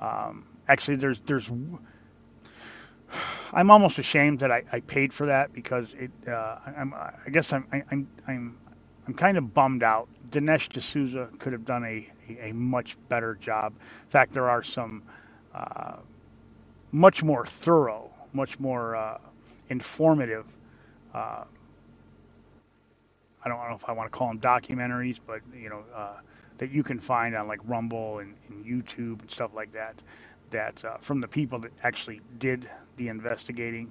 Um, actually, there's there's I'm almost ashamed that I, I paid for that because it. Uh, I'm, I guess I'm, I'm, I'm, I'm kind of bummed out. Dinesh D'Souza could have done a, a, a much better job. In fact, there are some uh, much more thorough, much more uh, informative. Uh, I don't know if I want to call them documentaries, but you know uh, that you can find on like Rumble and, and YouTube and stuff like that that uh, from the people that actually did the investigating,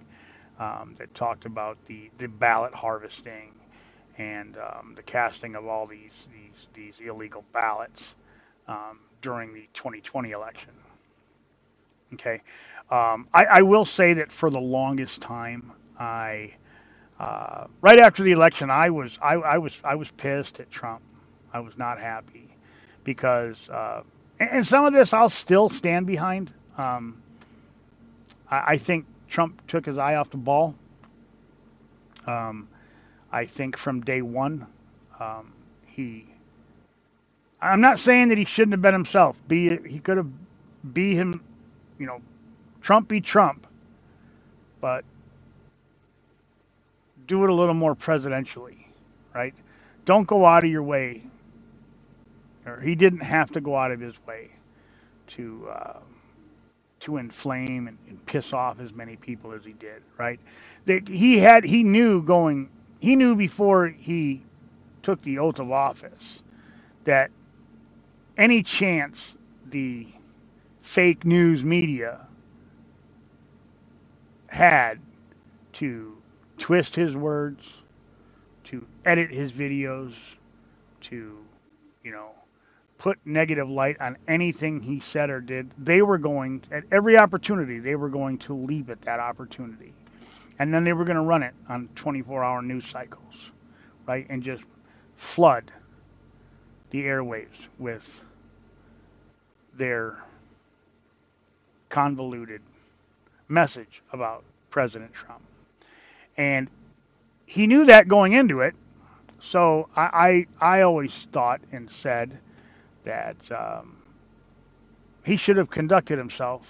um, that talked about the, the ballot harvesting and um, the casting of all these these these illegal ballots um, during the 2020 election. Okay, um, I, I, will say that for the longest time, I uh, right after the election, I was I, I was I was pissed at Trump. I was not happy because. Uh, and some of this I'll still stand behind. Um, I, I, think Trump took his eye off the ball. Um, I think from day one, um, he. I'm not saying that he shouldn't have been himself. Be he could have be him, you know, Trump be Trump, but do it a little more presidentially, right? Don't go out of your way or he didn't have to go out of his way to uh, to inflame and, and, piss off as many people as he did, right? That he had he knew going he knew before he took the oath of office that any chance the fake news media had to twist his words, to edit his videos, to you know put negative light on anything he said or did, they were going, at every opportunity, they were going to leave at that opportunity. And then they were going to run it on 24 hour news cycles, right? And just flood the airwaves with their convoluted message about President Trump. And he knew that going into it. So I, I, I always thought and said that um, he should have conducted himself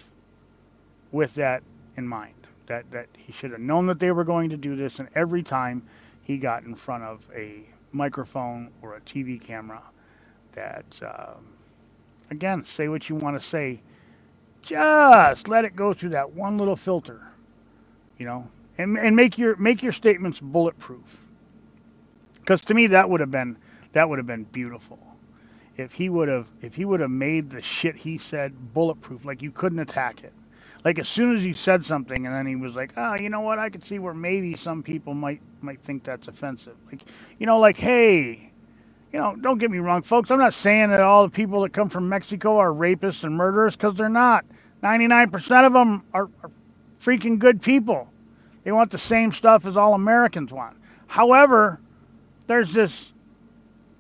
with that in mind. That, that he should have known that they were going to do this, and every time he got in front of a microphone or a TV camera, that um, again, say what you want to say, just let it go through that one little filter, you know, and and make your make your statements bulletproof. Because to me, that would have been that would have been beautiful if he would have if he would have made the shit he said bulletproof, like you couldn't attack it. Like as soon as he said something, and then he was like, "Ah, oh, you know what? I could see where maybe some people might might think that's offensive." Like, you know, like, hey, you know, don't get me wrong, folks. I'm not saying that all the people that come from Mexico are rapists and murderers, because they're not. 99% of them are, are freaking good people. They want the same stuff as all Americans want. However, there's this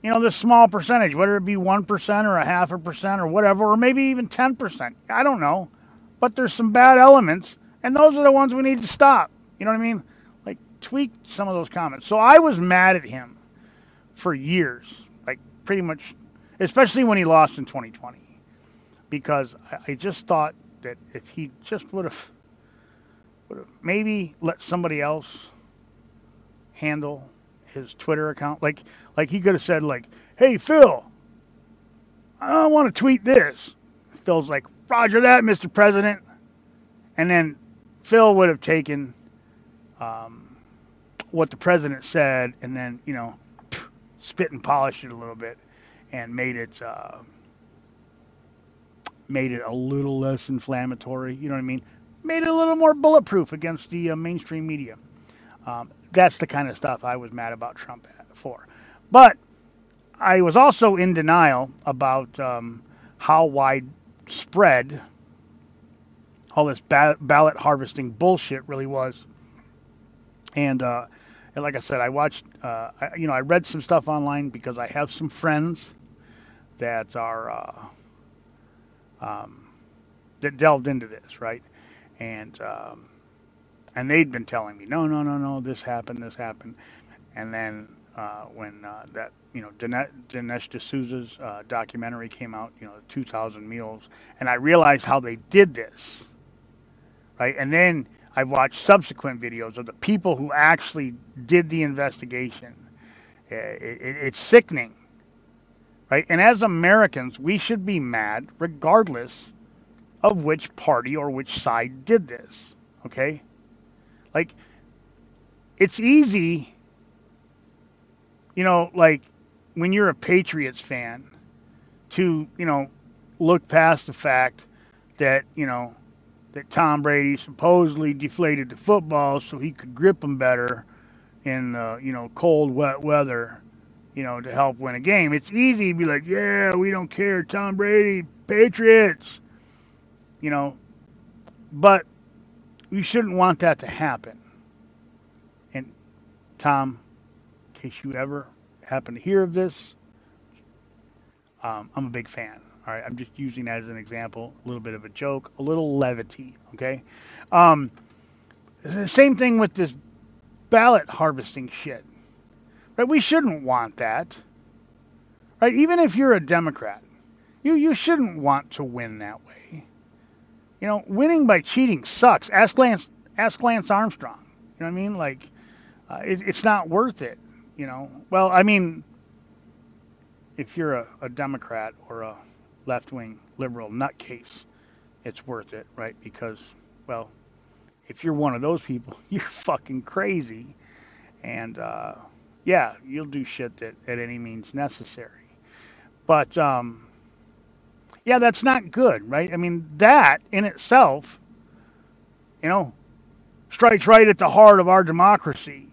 you know, this small percentage, whether it be 1% or a half a percent or whatever, or maybe even 10%. I don't know. But there's some bad elements, and those are the ones we need to stop. You know what I mean? Like, tweak some of those comments. So I was mad at him for years, like, pretty much, especially when he lost in 2020, because I just thought that if he just would have, would have maybe let somebody else handle his Twitter account. Like like he could have said like, "Hey Phil, I want to tweet this." Phil's like, "Roger that, Mr. President," and then Phil would have taken um, what the president said and then you know spit and polish it a little bit and made it uh, made it a little less inflammatory. You know what I mean? Made it a little more bulletproof against the uh, mainstream media. Um, that's the kind of stuff I was mad about Trump for. But I was also in denial about um, how widespread all this ba- ballot harvesting bullshit really was. And, uh, and like I said, I watched, uh, I, you know, I read some stuff online because I have some friends that are uh, um, that delved into this, right? And um, and they'd been telling me, no, no, no, no, this happened, this happened, and then uh, when uh, that you know Dinesh, Dinesh D'Souza's uh, documentary came out, you know, 2,000 Mules, and I realized how they did this, right? And then I watched subsequent videos of the people who actually did the investigation. It, it, it's sickening, right? And as Americans, we should be mad regardless of which party or which side did this, okay? Like, it's easy, you know, like when you're a Patriots fan to, you know, look past the fact that, you know, that Tom Brady supposedly deflated the football so he could grip them better in, uh, you know, cold, wet weather, you know, to help win a game. It's easy to be like, yeah, we don't care. Tom Brady, Patriots, you know, but you shouldn't want that to happen. And Tom, in case you ever happen to hear of this, um, I'm a big fan. All right, I'm just using that as an example, a little bit of a joke, a little levity. Okay, um, the same thing with this ballot harvesting shit. Right, we shouldn't want that. Right, even if you're a Democrat, you you shouldn't want to win that way. You know, winning by cheating sucks. Ask Lance, ask Lance Armstrong. You know what I mean? Like, uh, it, it's not worth it. You know. Well, I mean, if you're a, a Democrat or a left-wing liberal nutcase, it's worth it, right? Because, well, if you're one of those people, you're fucking crazy, and uh, yeah, you'll do shit that at any means necessary. But um, yeah, that's not good, right? I mean, that in itself, you know, strikes right at the heart of our democracy.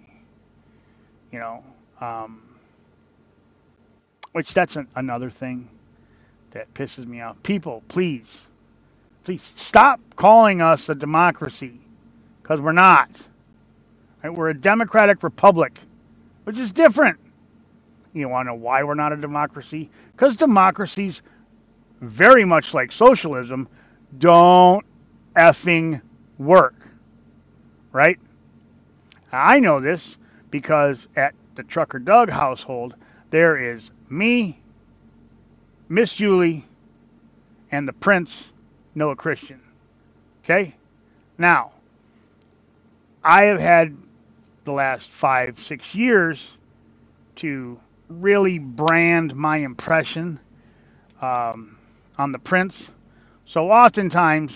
You know, um, which that's an, another thing that pisses me off. People, please, please stop calling us a democracy because we're not. Right? We're a democratic republic, which is different. You want to know why we're not a democracy? Because democracies, very much like socialism, don't effing work. Right? I know this because at the Trucker Doug household, there is me, Miss Julie, and the Prince, Noah Christian. Okay? Now, I have had the last five, six years to really brand my impression um, on the Prince. So oftentimes,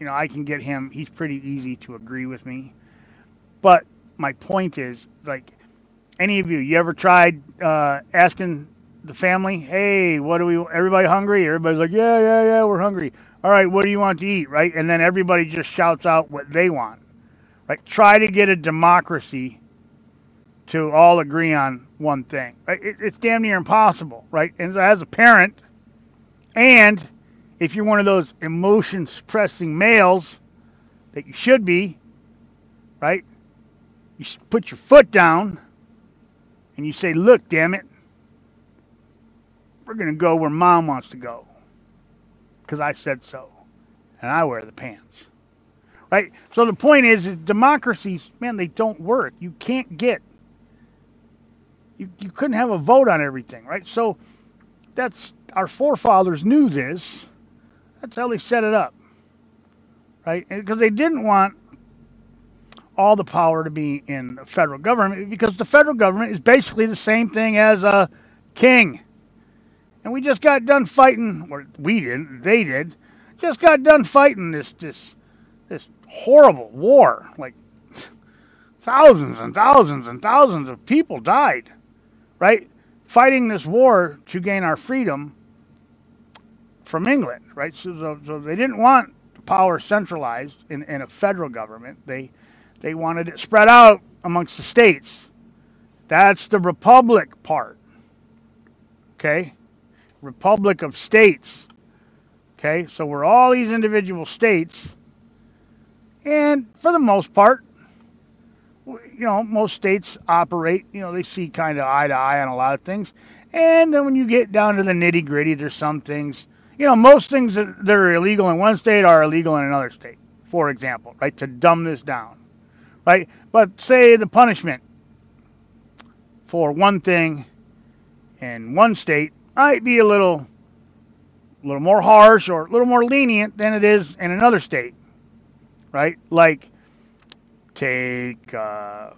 you know, I can get him, he's pretty easy to agree with me. But my point is, like, any of you, you ever tried uh, asking the family, hey, what do we, everybody hungry? Everybody's like, yeah, yeah, yeah, we're hungry. All right, what do you want to eat, right? And then everybody just shouts out what they want. Right? Try to get a democracy to all agree on one thing. Right? It, it's damn near impossible, right? And as a parent, and if you're one of those emotion suppressing males that you should be, right? You put your foot down and you say, look, damn it, we're going to go where mom wants to go because I said so. And I wear the pants. Right? So the point is, is democracies, man, they don't work. You can't get, you, you couldn't have a vote on everything, right? So that's, our forefathers knew this. That's how they set it up. Right? Because they didn't want all the power to be in the federal government because the federal government is basically the same thing as a king. And we just got done fighting, or we didn't, they did, just got done fighting this this this horrible war. Like thousands and thousands and thousands of people died, right? Fighting this war to gain our freedom from England, right? So, so, so they didn't want power centralized in, in a federal government. They they wanted it spread out amongst the states. That's the republic part. Okay? Republic of States. Okay? So we're all these individual states. And for the most part, you know, most states operate, you know, they see kind of eye to eye on a lot of things. And then when you get down to the nitty gritty, there's some things, you know, most things that, that are illegal in one state are illegal in another state, for example, right? To dumb this down, right? But say the punishment for one thing in one state might be a little, a little more harsh or a little more lenient than it is in another state, right? Like take uh,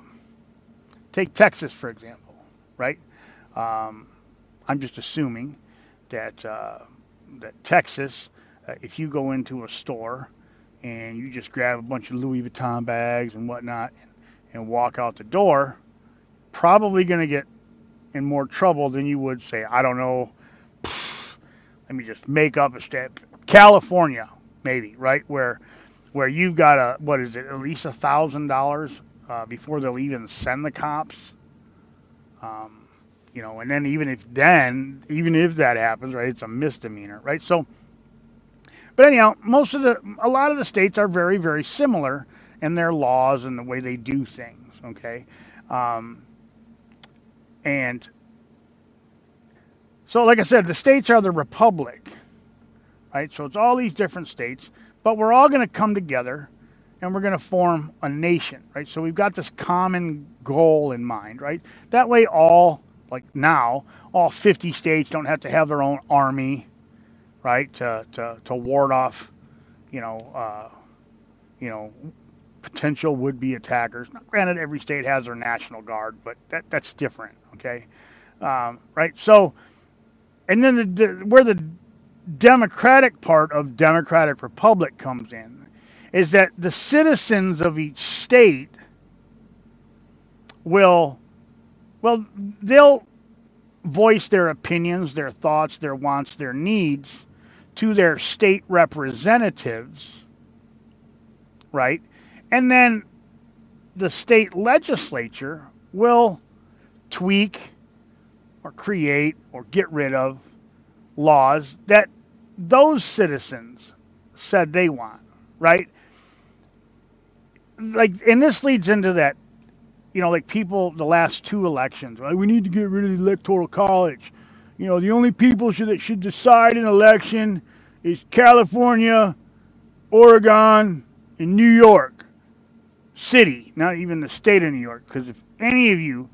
take Texas for example, right? Um, I'm just assuming that uh, that Texas, uh, if you go into a store and you just grab a bunch of Louis Vuitton bags and whatnot and, walk out the door, probably going to get in more trouble than you would say, I don't know, let me just make up a state. California, maybe, right? Where where you've got a what is it, at least a thousand dollars uh, before they'll even send the cops. Um, you know, and then even if then, even if that happens, right, it's a misdemeanor, right? So, but anyhow, most of the, a lot of the states are very, very similar in their laws and the way they do things. Okay, um, and so, like I said, the states are the republic, right? So it's all these different states, but we're all going to come together and we're going to form a nation, right? So we've got this common goal in mind, right? That way, all, like now, all 50 states don't have to have their own army, right, to, to, to ward off, you know, uh, you know, potential would-be attackers. Now, granted, every state has their national guard, but that that's different. Okay, um, right? So, and then the, the, where the democratic part of democratic republic comes in is that the citizens of each state will, well, they'll voice their opinions, their thoughts, their wants, their needs to their state representatives, right? And then the state legislature will tweak or create or get rid of laws that those citizens said they want, right? Like, and this leads into that you know, like people, the last two elections, right? we need to get rid of the electoral college. You know, the only people should, that should decide an election is California, Oregon, and New York City, not even the state of New York. Because if any of you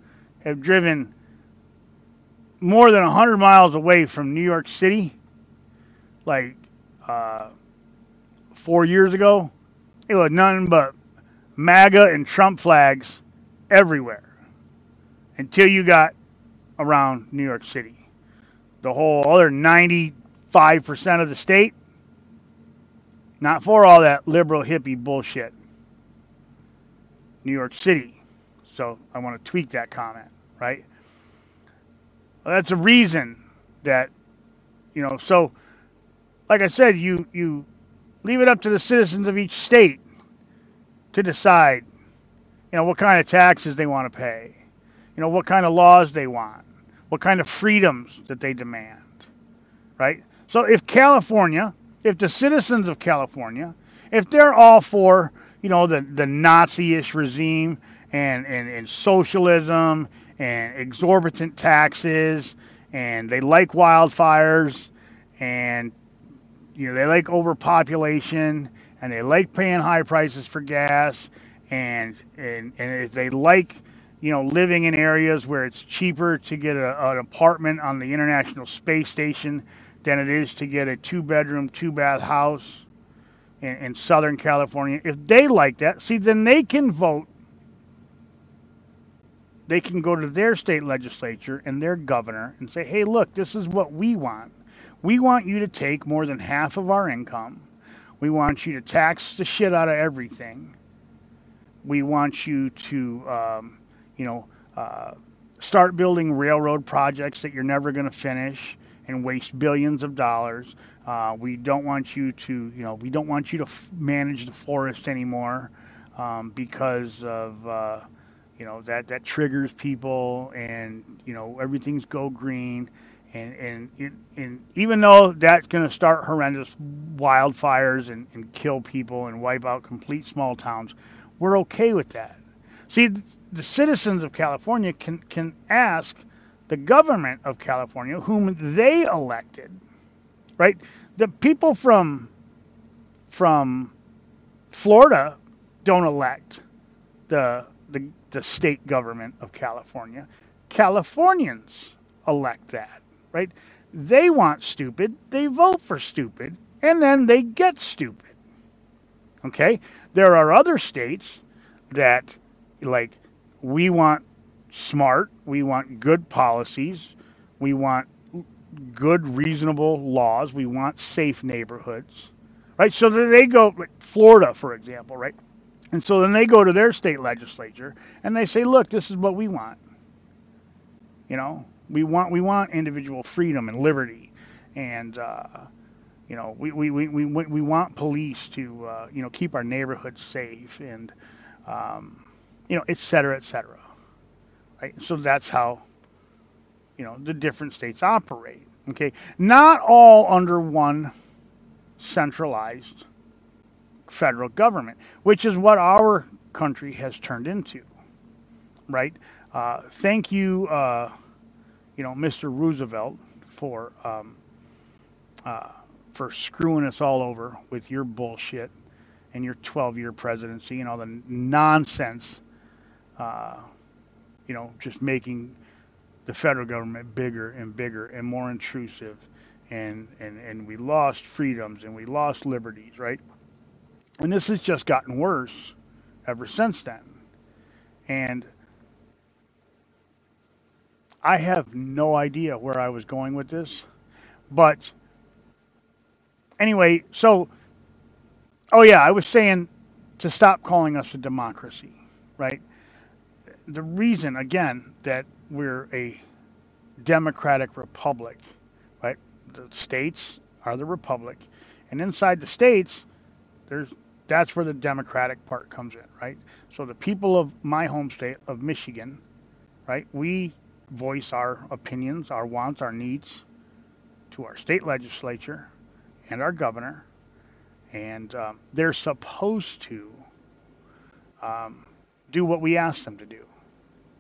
have driven more than 100 miles away from New York City, like uh, four years ago, it was nothing but MAGA and Trump flags everywhere until you got around New York City. The whole other 95% of the state, not for all that liberal hippie bullshit. New York City. So I want to tweak that comment, right? Well, that's a reason that, you know, so like I said, you, you leave it up to the citizens of each state to decide, you know, what kind of taxes they want to pay, you know, what kind of laws they want, what kind of freedoms that they demand, right? So if California, if the citizens of California, if they're all for, you know, the, the Nazi-ish regime and, and, and socialism and exorbitant taxes and they like wildfires and you know they like overpopulation and they like paying high prices for gas and and and they like you know living in areas where it's cheaper to get a, an apartment on the international space station than it is to get a two bedroom two bath house in, in southern california if they like that see then they can vote. They can go to their state legislature and their governor and say hey look this is what we want we want you to take more than half of our income. We want you to tax the shit out of everything. We want you to, um, you know, uh, start building railroad projects that you're never going to finish and waste billions of dollars. Uh, we don't want you to, you know, we don't want you to f- manage the forest anymore um, because of, uh, you know, that that triggers people, and you know, everything's go green and and and even though that's going to start horrendous wildfires and, and kill people and wipe out complete small towns, we're okay with that. See, the citizens of California can can ask the government of California, whom they elected, right? The people from from Florida don't elect the the, the state government of California. Californians elect that right? They want stupid, they vote for stupid, and then they get stupid. Okay? There are other states that, like, we want smart, we want good policies, we want good, reasonable laws, we want safe neighborhoods, right? So they go, like Florida, for example, right? And so then they go to their state legislature and they say, look, this is what we want. You know, we want we want individual freedom and liberty, and uh, you know we, we, we, we, we want police to uh, you know keep our neighborhoods safe and um, you know et cetera et cetera. Right. So that's how you know the different states operate. Okay, not all under one centralized federal government, which is what our country has turned into. Right. Uh, thank you. Uh, you know, Mr. Roosevelt for um, uh, for screwing us all over with your bullshit and your 12-year presidency and all the nonsense. Uh, you know, just making the federal government bigger and bigger and more intrusive, and and and we lost freedoms and we lost liberties, right? And this has just gotten worse ever since then. And I have no idea where I was going with this, but anyway, so oh yeah, I was saying to stop calling us a democracy, right? The reason again that we're a democratic republic, right? The states are the republic, and inside the states, there's that's where the democratic part comes in, right? So the people of my home state of Michigan, right? We voice our opinions, our wants, our needs to our state legislature and our governor, and um, they're supposed to um, do what we ask them to do,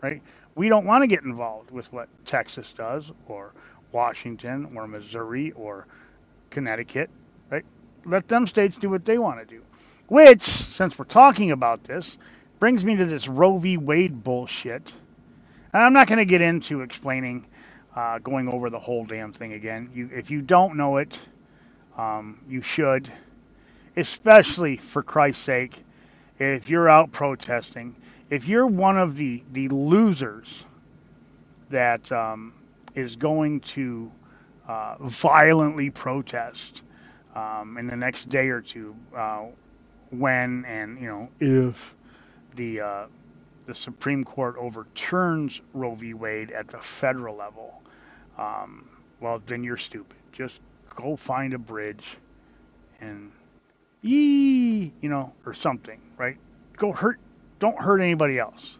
right? We don't want to get involved with what Texas does or Washington or Missouri or Connecticut, right? Let them states do what they want to do. Which, since we're talking about this, brings me to this Roe v. Wade bullshit. I'm not going to get into explaining, uh, going over the whole damn thing again. You, if you don't know it, um, you should, especially for Christ's sake, if you're out protesting, if you're one of the, the losers that um, is going to uh, violently protest um, in the next day or two, uh, when and you know if the uh, the Supreme Court overturns Roe v. Wade at the federal level, um, well then you're stupid. Just go find a bridge and yee, you know, or something, right? Go hurt, don't hurt anybody else,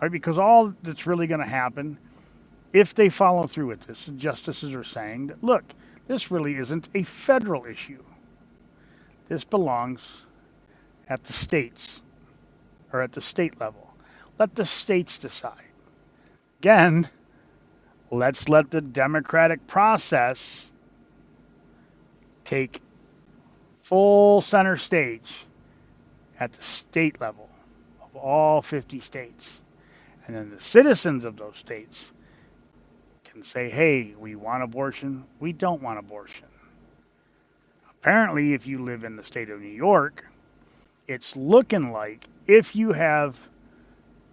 right? Because all that's really going to happen, if they follow through with this, the justices are saying that look, this really isn't a federal issue. This belongs at the states or at the state level. Let the states decide. Again, let's let the democratic process take full center stage at the state level of all 50 states. And then the citizens of those states can say, hey, we want abortion, we don't want abortion. Apparently, if you live in the state of New York, it's looking like if you have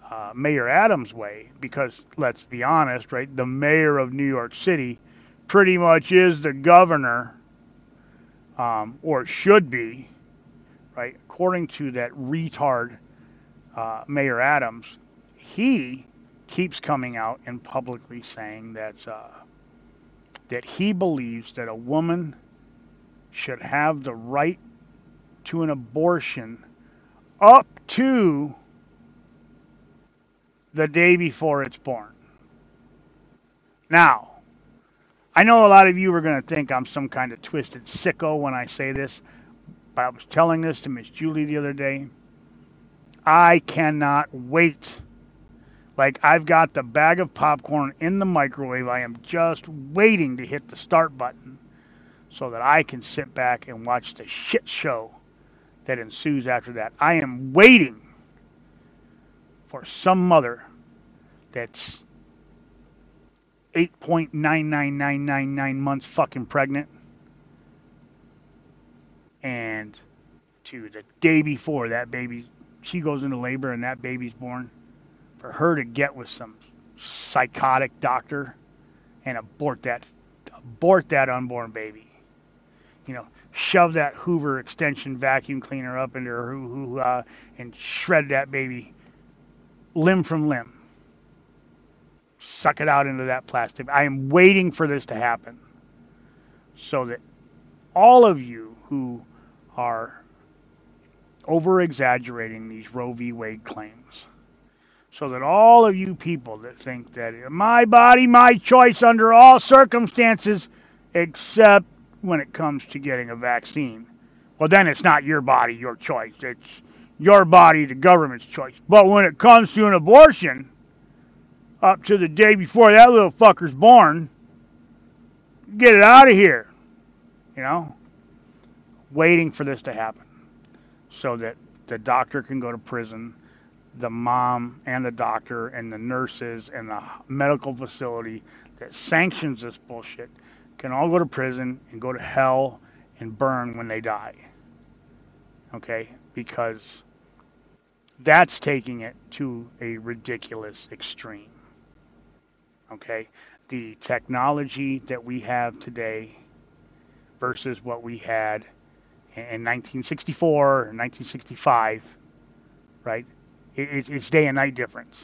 uh, Mayor Adams' way, because let's be honest, right, the mayor of New York City pretty much is the governor, um, or should be, right, according to that retard uh, Mayor Adams, he keeps coming out and publicly saying that uh, that he believes that a woman should have the right to an abortion up to the day before it's born. Now, I know a lot of you are going to think I'm some kind of twisted sicko when I say this, but I was telling this to Miss Julie the other day. I cannot wait. Like, I've got the bag of popcorn in the microwave. I am just waiting to hit the start button so that I can sit back and watch the shit show that ensues after that. I am waiting for some mother that's 8.99999 months fucking pregnant and to the day before that baby she goes into labor and that baby's born for her to get with some psychotic doctor and abort that abort that unborn baby. You know shove that Hoover extension vacuum cleaner up into her hoo hoo uh, and shred that baby limb from limb. Suck it out into that plastic. I am waiting for this to happen so that all of you who are over exaggerating these Roe v. Wade claims, so that all of you people that think that my body, my choice under all circumstances, except when it comes to getting a vaccine. Well, then it's not your body, your choice. It's your body, the government's choice. But when it comes to an abortion, up to the day before that little fucker's born, get it out of here. You know? Waiting for this to happen so that the doctor can go to prison, the mom and the doctor and the nurses and the medical facility that sanctions this bullshit can all go to prison and go to hell and burn when they die. Okay? Because that's taking it to a ridiculous extreme. Okay? The technology that we have today versus what we had in 1964 or 1965, right? It's, it's day and night difference.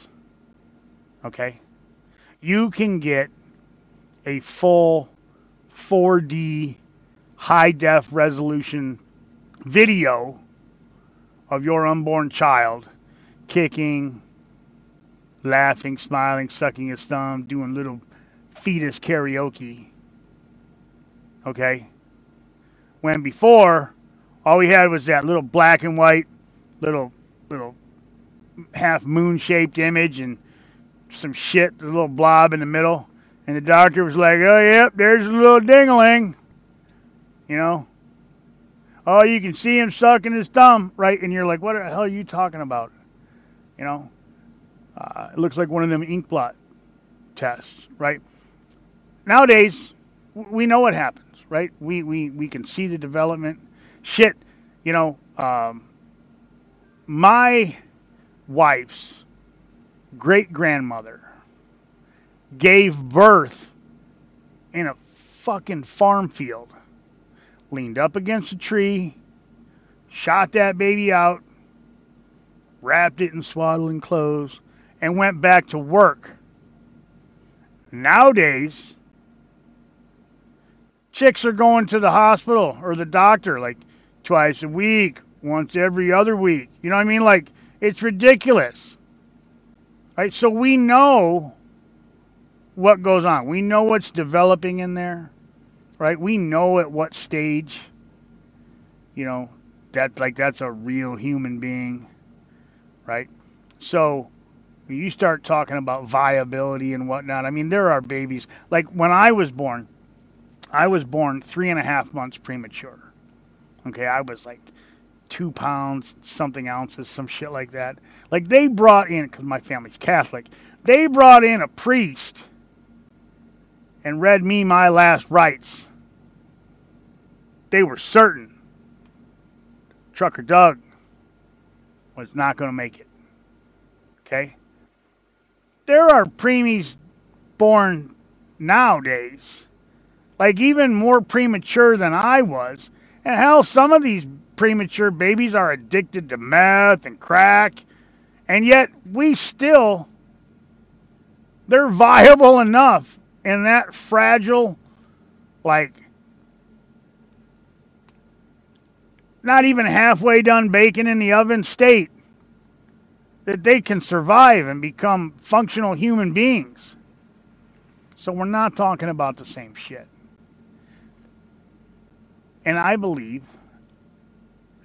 Okay? You can get a full 4D high def resolution video of your unborn child kicking, laughing, smiling, sucking his thumb, doing little fetus karaoke. Okay? When before, all we had was that little black and white, little, little half moon shaped image, and some shit, a little blob in the middle, and the doctor was like, "Oh, yep, there's a little dingling," you know. Oh, you can see him sucking his thumb, right? And you're like, "What the hell are you talking about?" You know. Uh, it looks like one of them ink blot tests, right? Nowadays, we know what happens, right? We we we can see the development. Shit, you know. Um, my wife's great grandmother gave birth in a fucking farm field, leaned up against a tree, shot that baby out, wrapped it in swaddling clothes, and went back to work. Nowadays, chicks are going to the hospital or the doctor like twice a week, once every other week. You know what I mean? Like, it's ridiculous. Right? So we know what goes on. We know what's developing in there. Right? We know at what stage, you know, that like that's a real human being. Right? So you start talking about viability and whatnot. I mean, there are babies. Like when I was born, I was born three and a half months premature. Okay, I was like two pounds, something ounces, some shit like that. Like they brought in, because my family's Catholic, they brought in a priest and read me my last rites. They were certain Trucker Doug was not going to make it. Okay? There are preemies born nowadays, like even more premature than I was. And hell, some of these premature babies are addicted to meth and crack, and yet we still, they're viable enough in that fragile, like, not even halfway done bacon in the oven state that they can survive and become functional human beings. So we're not talking about the same shit. And I believe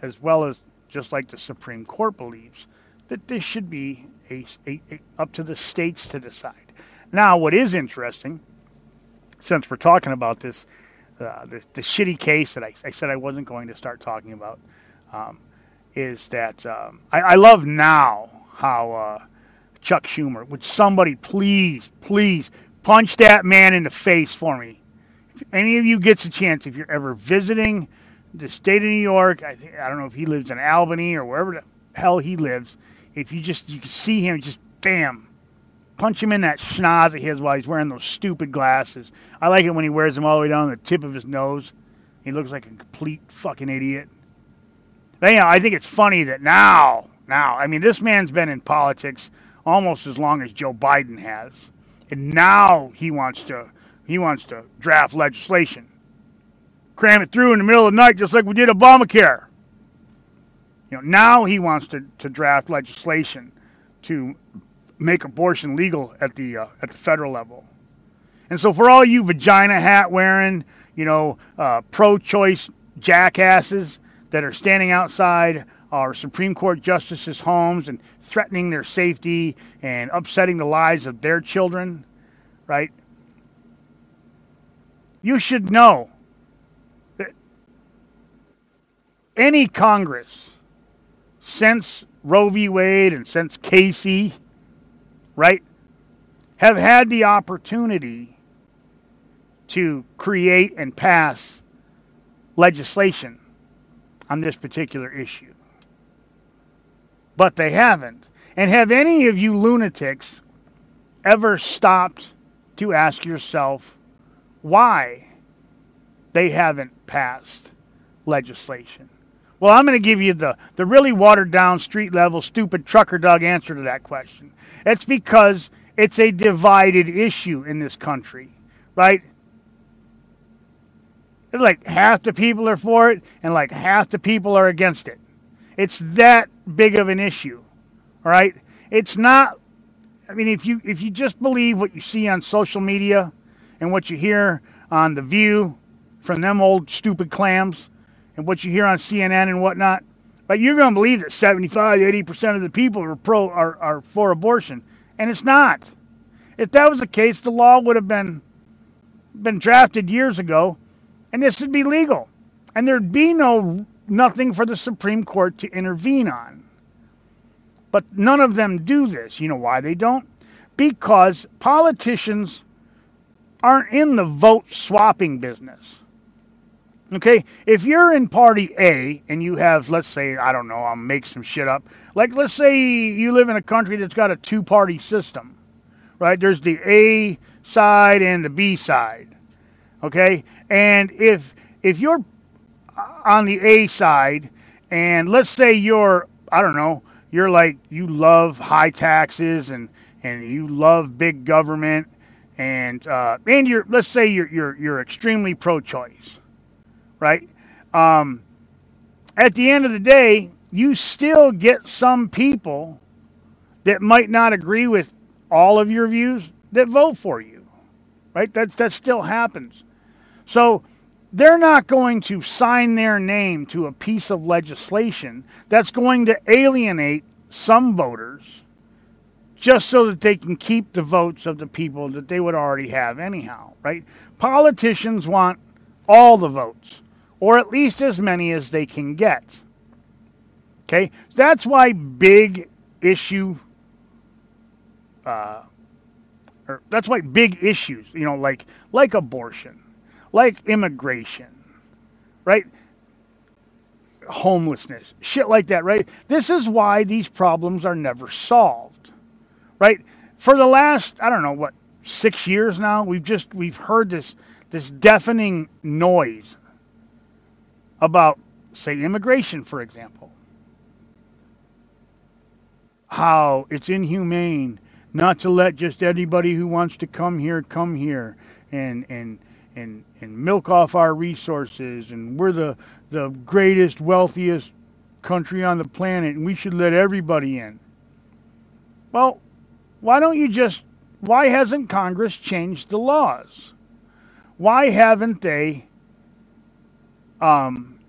as well as just like the Supreme Court believes, that this should be a, a, a, up to the states to decide. Now, what is interesting, since we're talking about this, uh, this the shitty case that I, I, said I wasn't going to start talking about, um, is that um, I, I, love now how uh, Chuck Schumer would somebody please, please punch that man in the face for me. If any of you gets a chance, if you're ever visiting the state of New York. I think I don't know if he lives in Albany or wherever the hell he lives. If you just you can see him, just bam, punch him in that schnoz of his while he's wearing those stupid glasses. I like it when he wears them all the way down the tip of his nose. He looks like a complete fucking idiot. But anyhow, I think it's funny that now, now, I mean, this man's been in politics almost as long as Joe Biden has, and now he wants to he wants to draft legislation cram it through in the middle of the night just like we did Obamacare. You know, now he wants to, to draft legislation to make abortion legal at the uh, at the federal level. And so for all you vagina hat wearing, you know, uh, pro-choice jackasses that are standing outside our Supreme Court justices' homes and threatening their safety and upsetting the lives of their children, right? You should know that any Congress since Roe v. Wade and since Casey, right, have had the opportunity to create and pass legislation on this particular issue. But they haven't. And have any of you lunatics ever stopped to ask yourself why they haven't passed legislation? Well, I'm going to give you the, the really watered down, street level, stupid trucker Doug answer to that question. It's because it's a divided issue in this country, right? Like half the people are for it and like half the people are against it. It's that big of an issue, all right? It's not. I mean, if you if you just believe what you see on social media and what you hear on the View from them old stupid clams, and what you hear on CNN and whatnot, but you're going to believe that 75, 80% of the people are pro are, are for abortion, and it's not. If that was the case, the law would have been been drafted years ago, and this would be legal, and there'd be no nothing for the Supreme Court to intervene on. But none of them do this. You know why they don't? Because politicians aren't in the vote swapping business. Okay, if you're in party A and you have, let's say, I don't know, I'll make some shit up. Like, let's say you live in a country that's got a two party system, right? There's the A side and the B side. Okay, and if if you're on the A side, and let's say you're, I don't know, you're like you love high taxes and and you love big government, and uh, and you're let's say you're you're you're extremely pro-choice right? Um, at the end of the day, you still get some people that might not agree with all of your views that vote for you, right? That that still happens. So they're not going to sign their name to a piece of legislation that's going to alienate some voters just so that they can keep the votes of the people that they would already have anyhow, right? Politicians want all the votes or at least as many as they can get. Okay, that's why big issue, uh, or that's why big issues, you know, like like abortion, like immigration, right? Homelessness, shit like that, right? This is why these problems are never solved, right? For the last, I don't know what, six years now, we've just we've heard this this deafening noise about, say, immigration, for example. How it's inhumane not to let just anybody who wants to come here come here and and and and milk off our resources and we're the the greatest wealthiest country on the planet and we should let everybody in. Well, why don't you just why hasn't Congress changed the laws? Why haven't they um,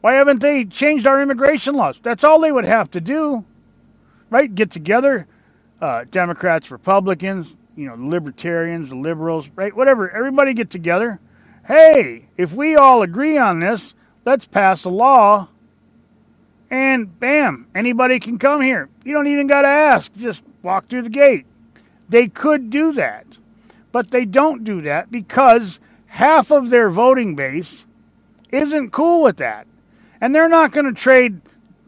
why haven't they changed our immigration laws? That's all they would have to do, right? Get together, uh, Democrats, Republicans, you know, libertarians, liberals, right? Whatever. Everybody get together. Hey, if we all agree on this, let's pass a law. And bam, anybody can come here. You don't even got to ask. Just walk through the gate. They could do that. But they don't do that because half of their voting base isn't cool with that and they're not going to trade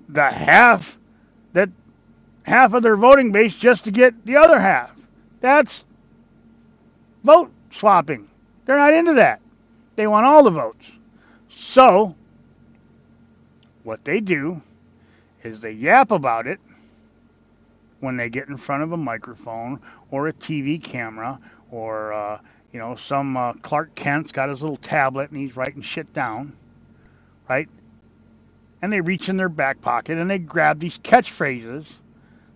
the half that half of their voting base just to get the other half. That's vote swapping. They're not into that. They want all the votes. So, what they do is they yap about it when they get in front of a microphone or a TV camera or, uh, you know, some uh, Clark Kent's got his little tablet and he's writing shit down, right? and they reach in their back pocket and they grab these catchphrases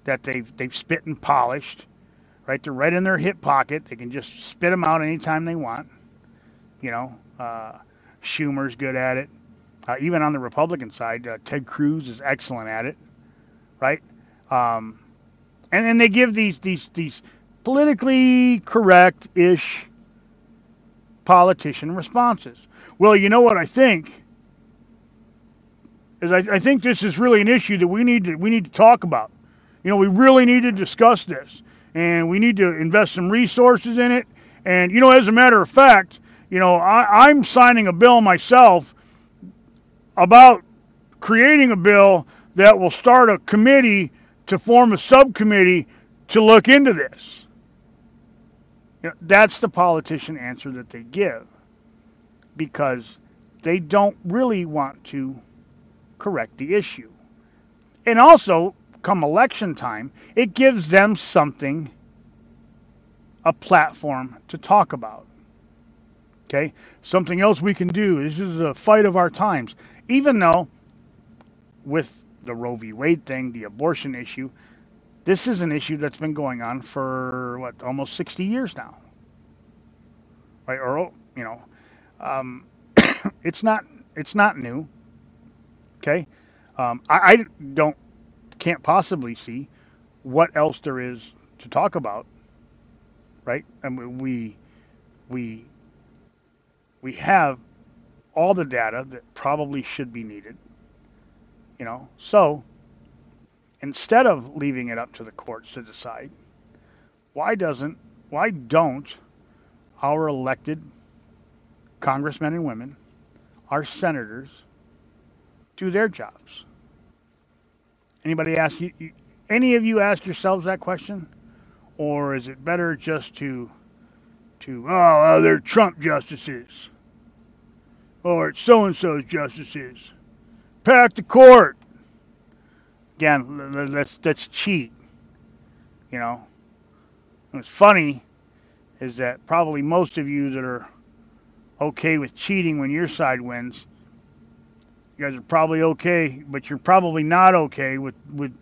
that they've they've spit and polished, right? They're right in their hip pocket. They can just spit them out anytime they want. You know, uh, Schumer's good at it. Uh, even on the Republican side, uh, Ted Cruz is excellent at it, right? Um, and then they give these these these politically correct-ish politician responses. Well, you know what I think is I, I think this is really an issue that we need to we need to talk about. You know, we really need to discuss this, and we need to invest some resources in it. And you know, as a matter of fact, you know, I, I'm signing a bill myself about creating a bill that will start a committee to form a subcommittee to look into this. You know, that's the politician answer that they give because they don't really want to correct the issue. And also, come election time, it gives them something, a platform to talk about. Okay? Something else we can do. This is a fight of our times. Even though, with the Roe v. Wade thing, the abortion issue, this is an issue that's been going on for, what, almost 60 years now. Right? Or, you know, um, it's not it's not new. Okay, um, I, I don't can't possibly see what else there is to talk about right? And we we we have all the data that probably should be needed. You know, so instead of leaving it up to the courts to decide, why doesn't why don't our elected congressmen and women, our senators, do their jobs? Anybody ask you, any of you ask yourselves that question? Or is it better just to to oh, they're Trump justices? Or it's so and so's justices. Pack the court. Again, that's that's cheat. You know. What's funny is that probably most of you that are okay with cheating when your side wins, you guys are probably okay, but you're probably not okay with with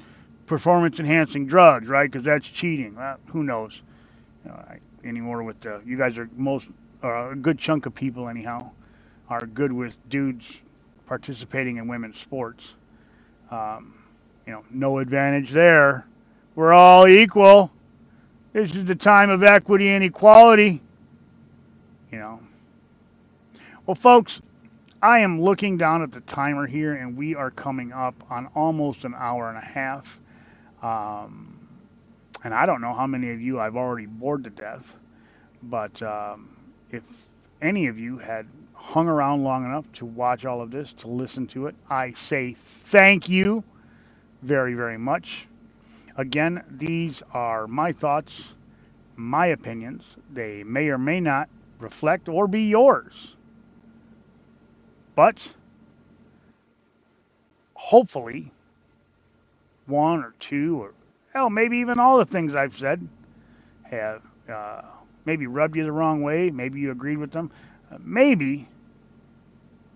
performance enhancing drugs, right? Because that's cheating. Well, who knows know, anymore? With the, you guys are most uh, a good chunk of people anyhow are good with dudes participating in women's sports. Um, you know, no advantage there. We're all equal. This is the time of equity and equality. You know. Well, folks, I am looking down at the timer here, and we are coming up on almost an hour and a half. Um, and I don't know how many of you I've already bored to death, but um, if any of you had hung around long enough to watch all of this, to listen to it, I say thank you very, very much. Again, these are my thoughts, my opinions. They may or may not reflect or be yours. But hopefully, one or two or hell, maybe even all the things I've said have uh, maybe rubbed you the wrong way. Maybe you agreed with them. Uh, maybe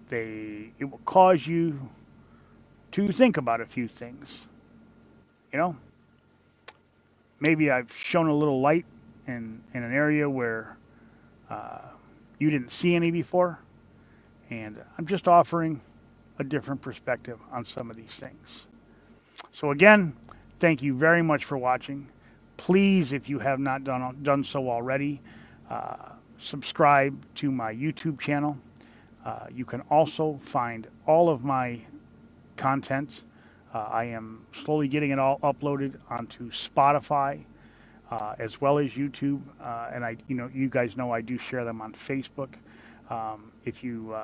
they it will cause you to think about a few things. You know, maybe I've shown a little light in in an area where uh, you didn't see any before, and I'm just offering a different perspective on some of these things. So again, thank you very much for watching. Please, if you have not done done so already, uh, subscribe to my YouTube channel. Uh, you can also find all of my content. Uh, I am slowly getting it all uploaded onto Spotify uh, as well as YouTube, uh, and I, you know, you guys know I do share them on Facebook. Um, if you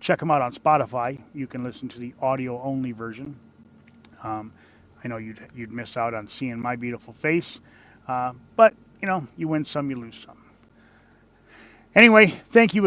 check them out on Spotify, you can listen to the audio-only version. Um, I know you'd you'd miss out on seeing my beautiful face, uh, but you know, you win some, you lose some. Anyway, thank you.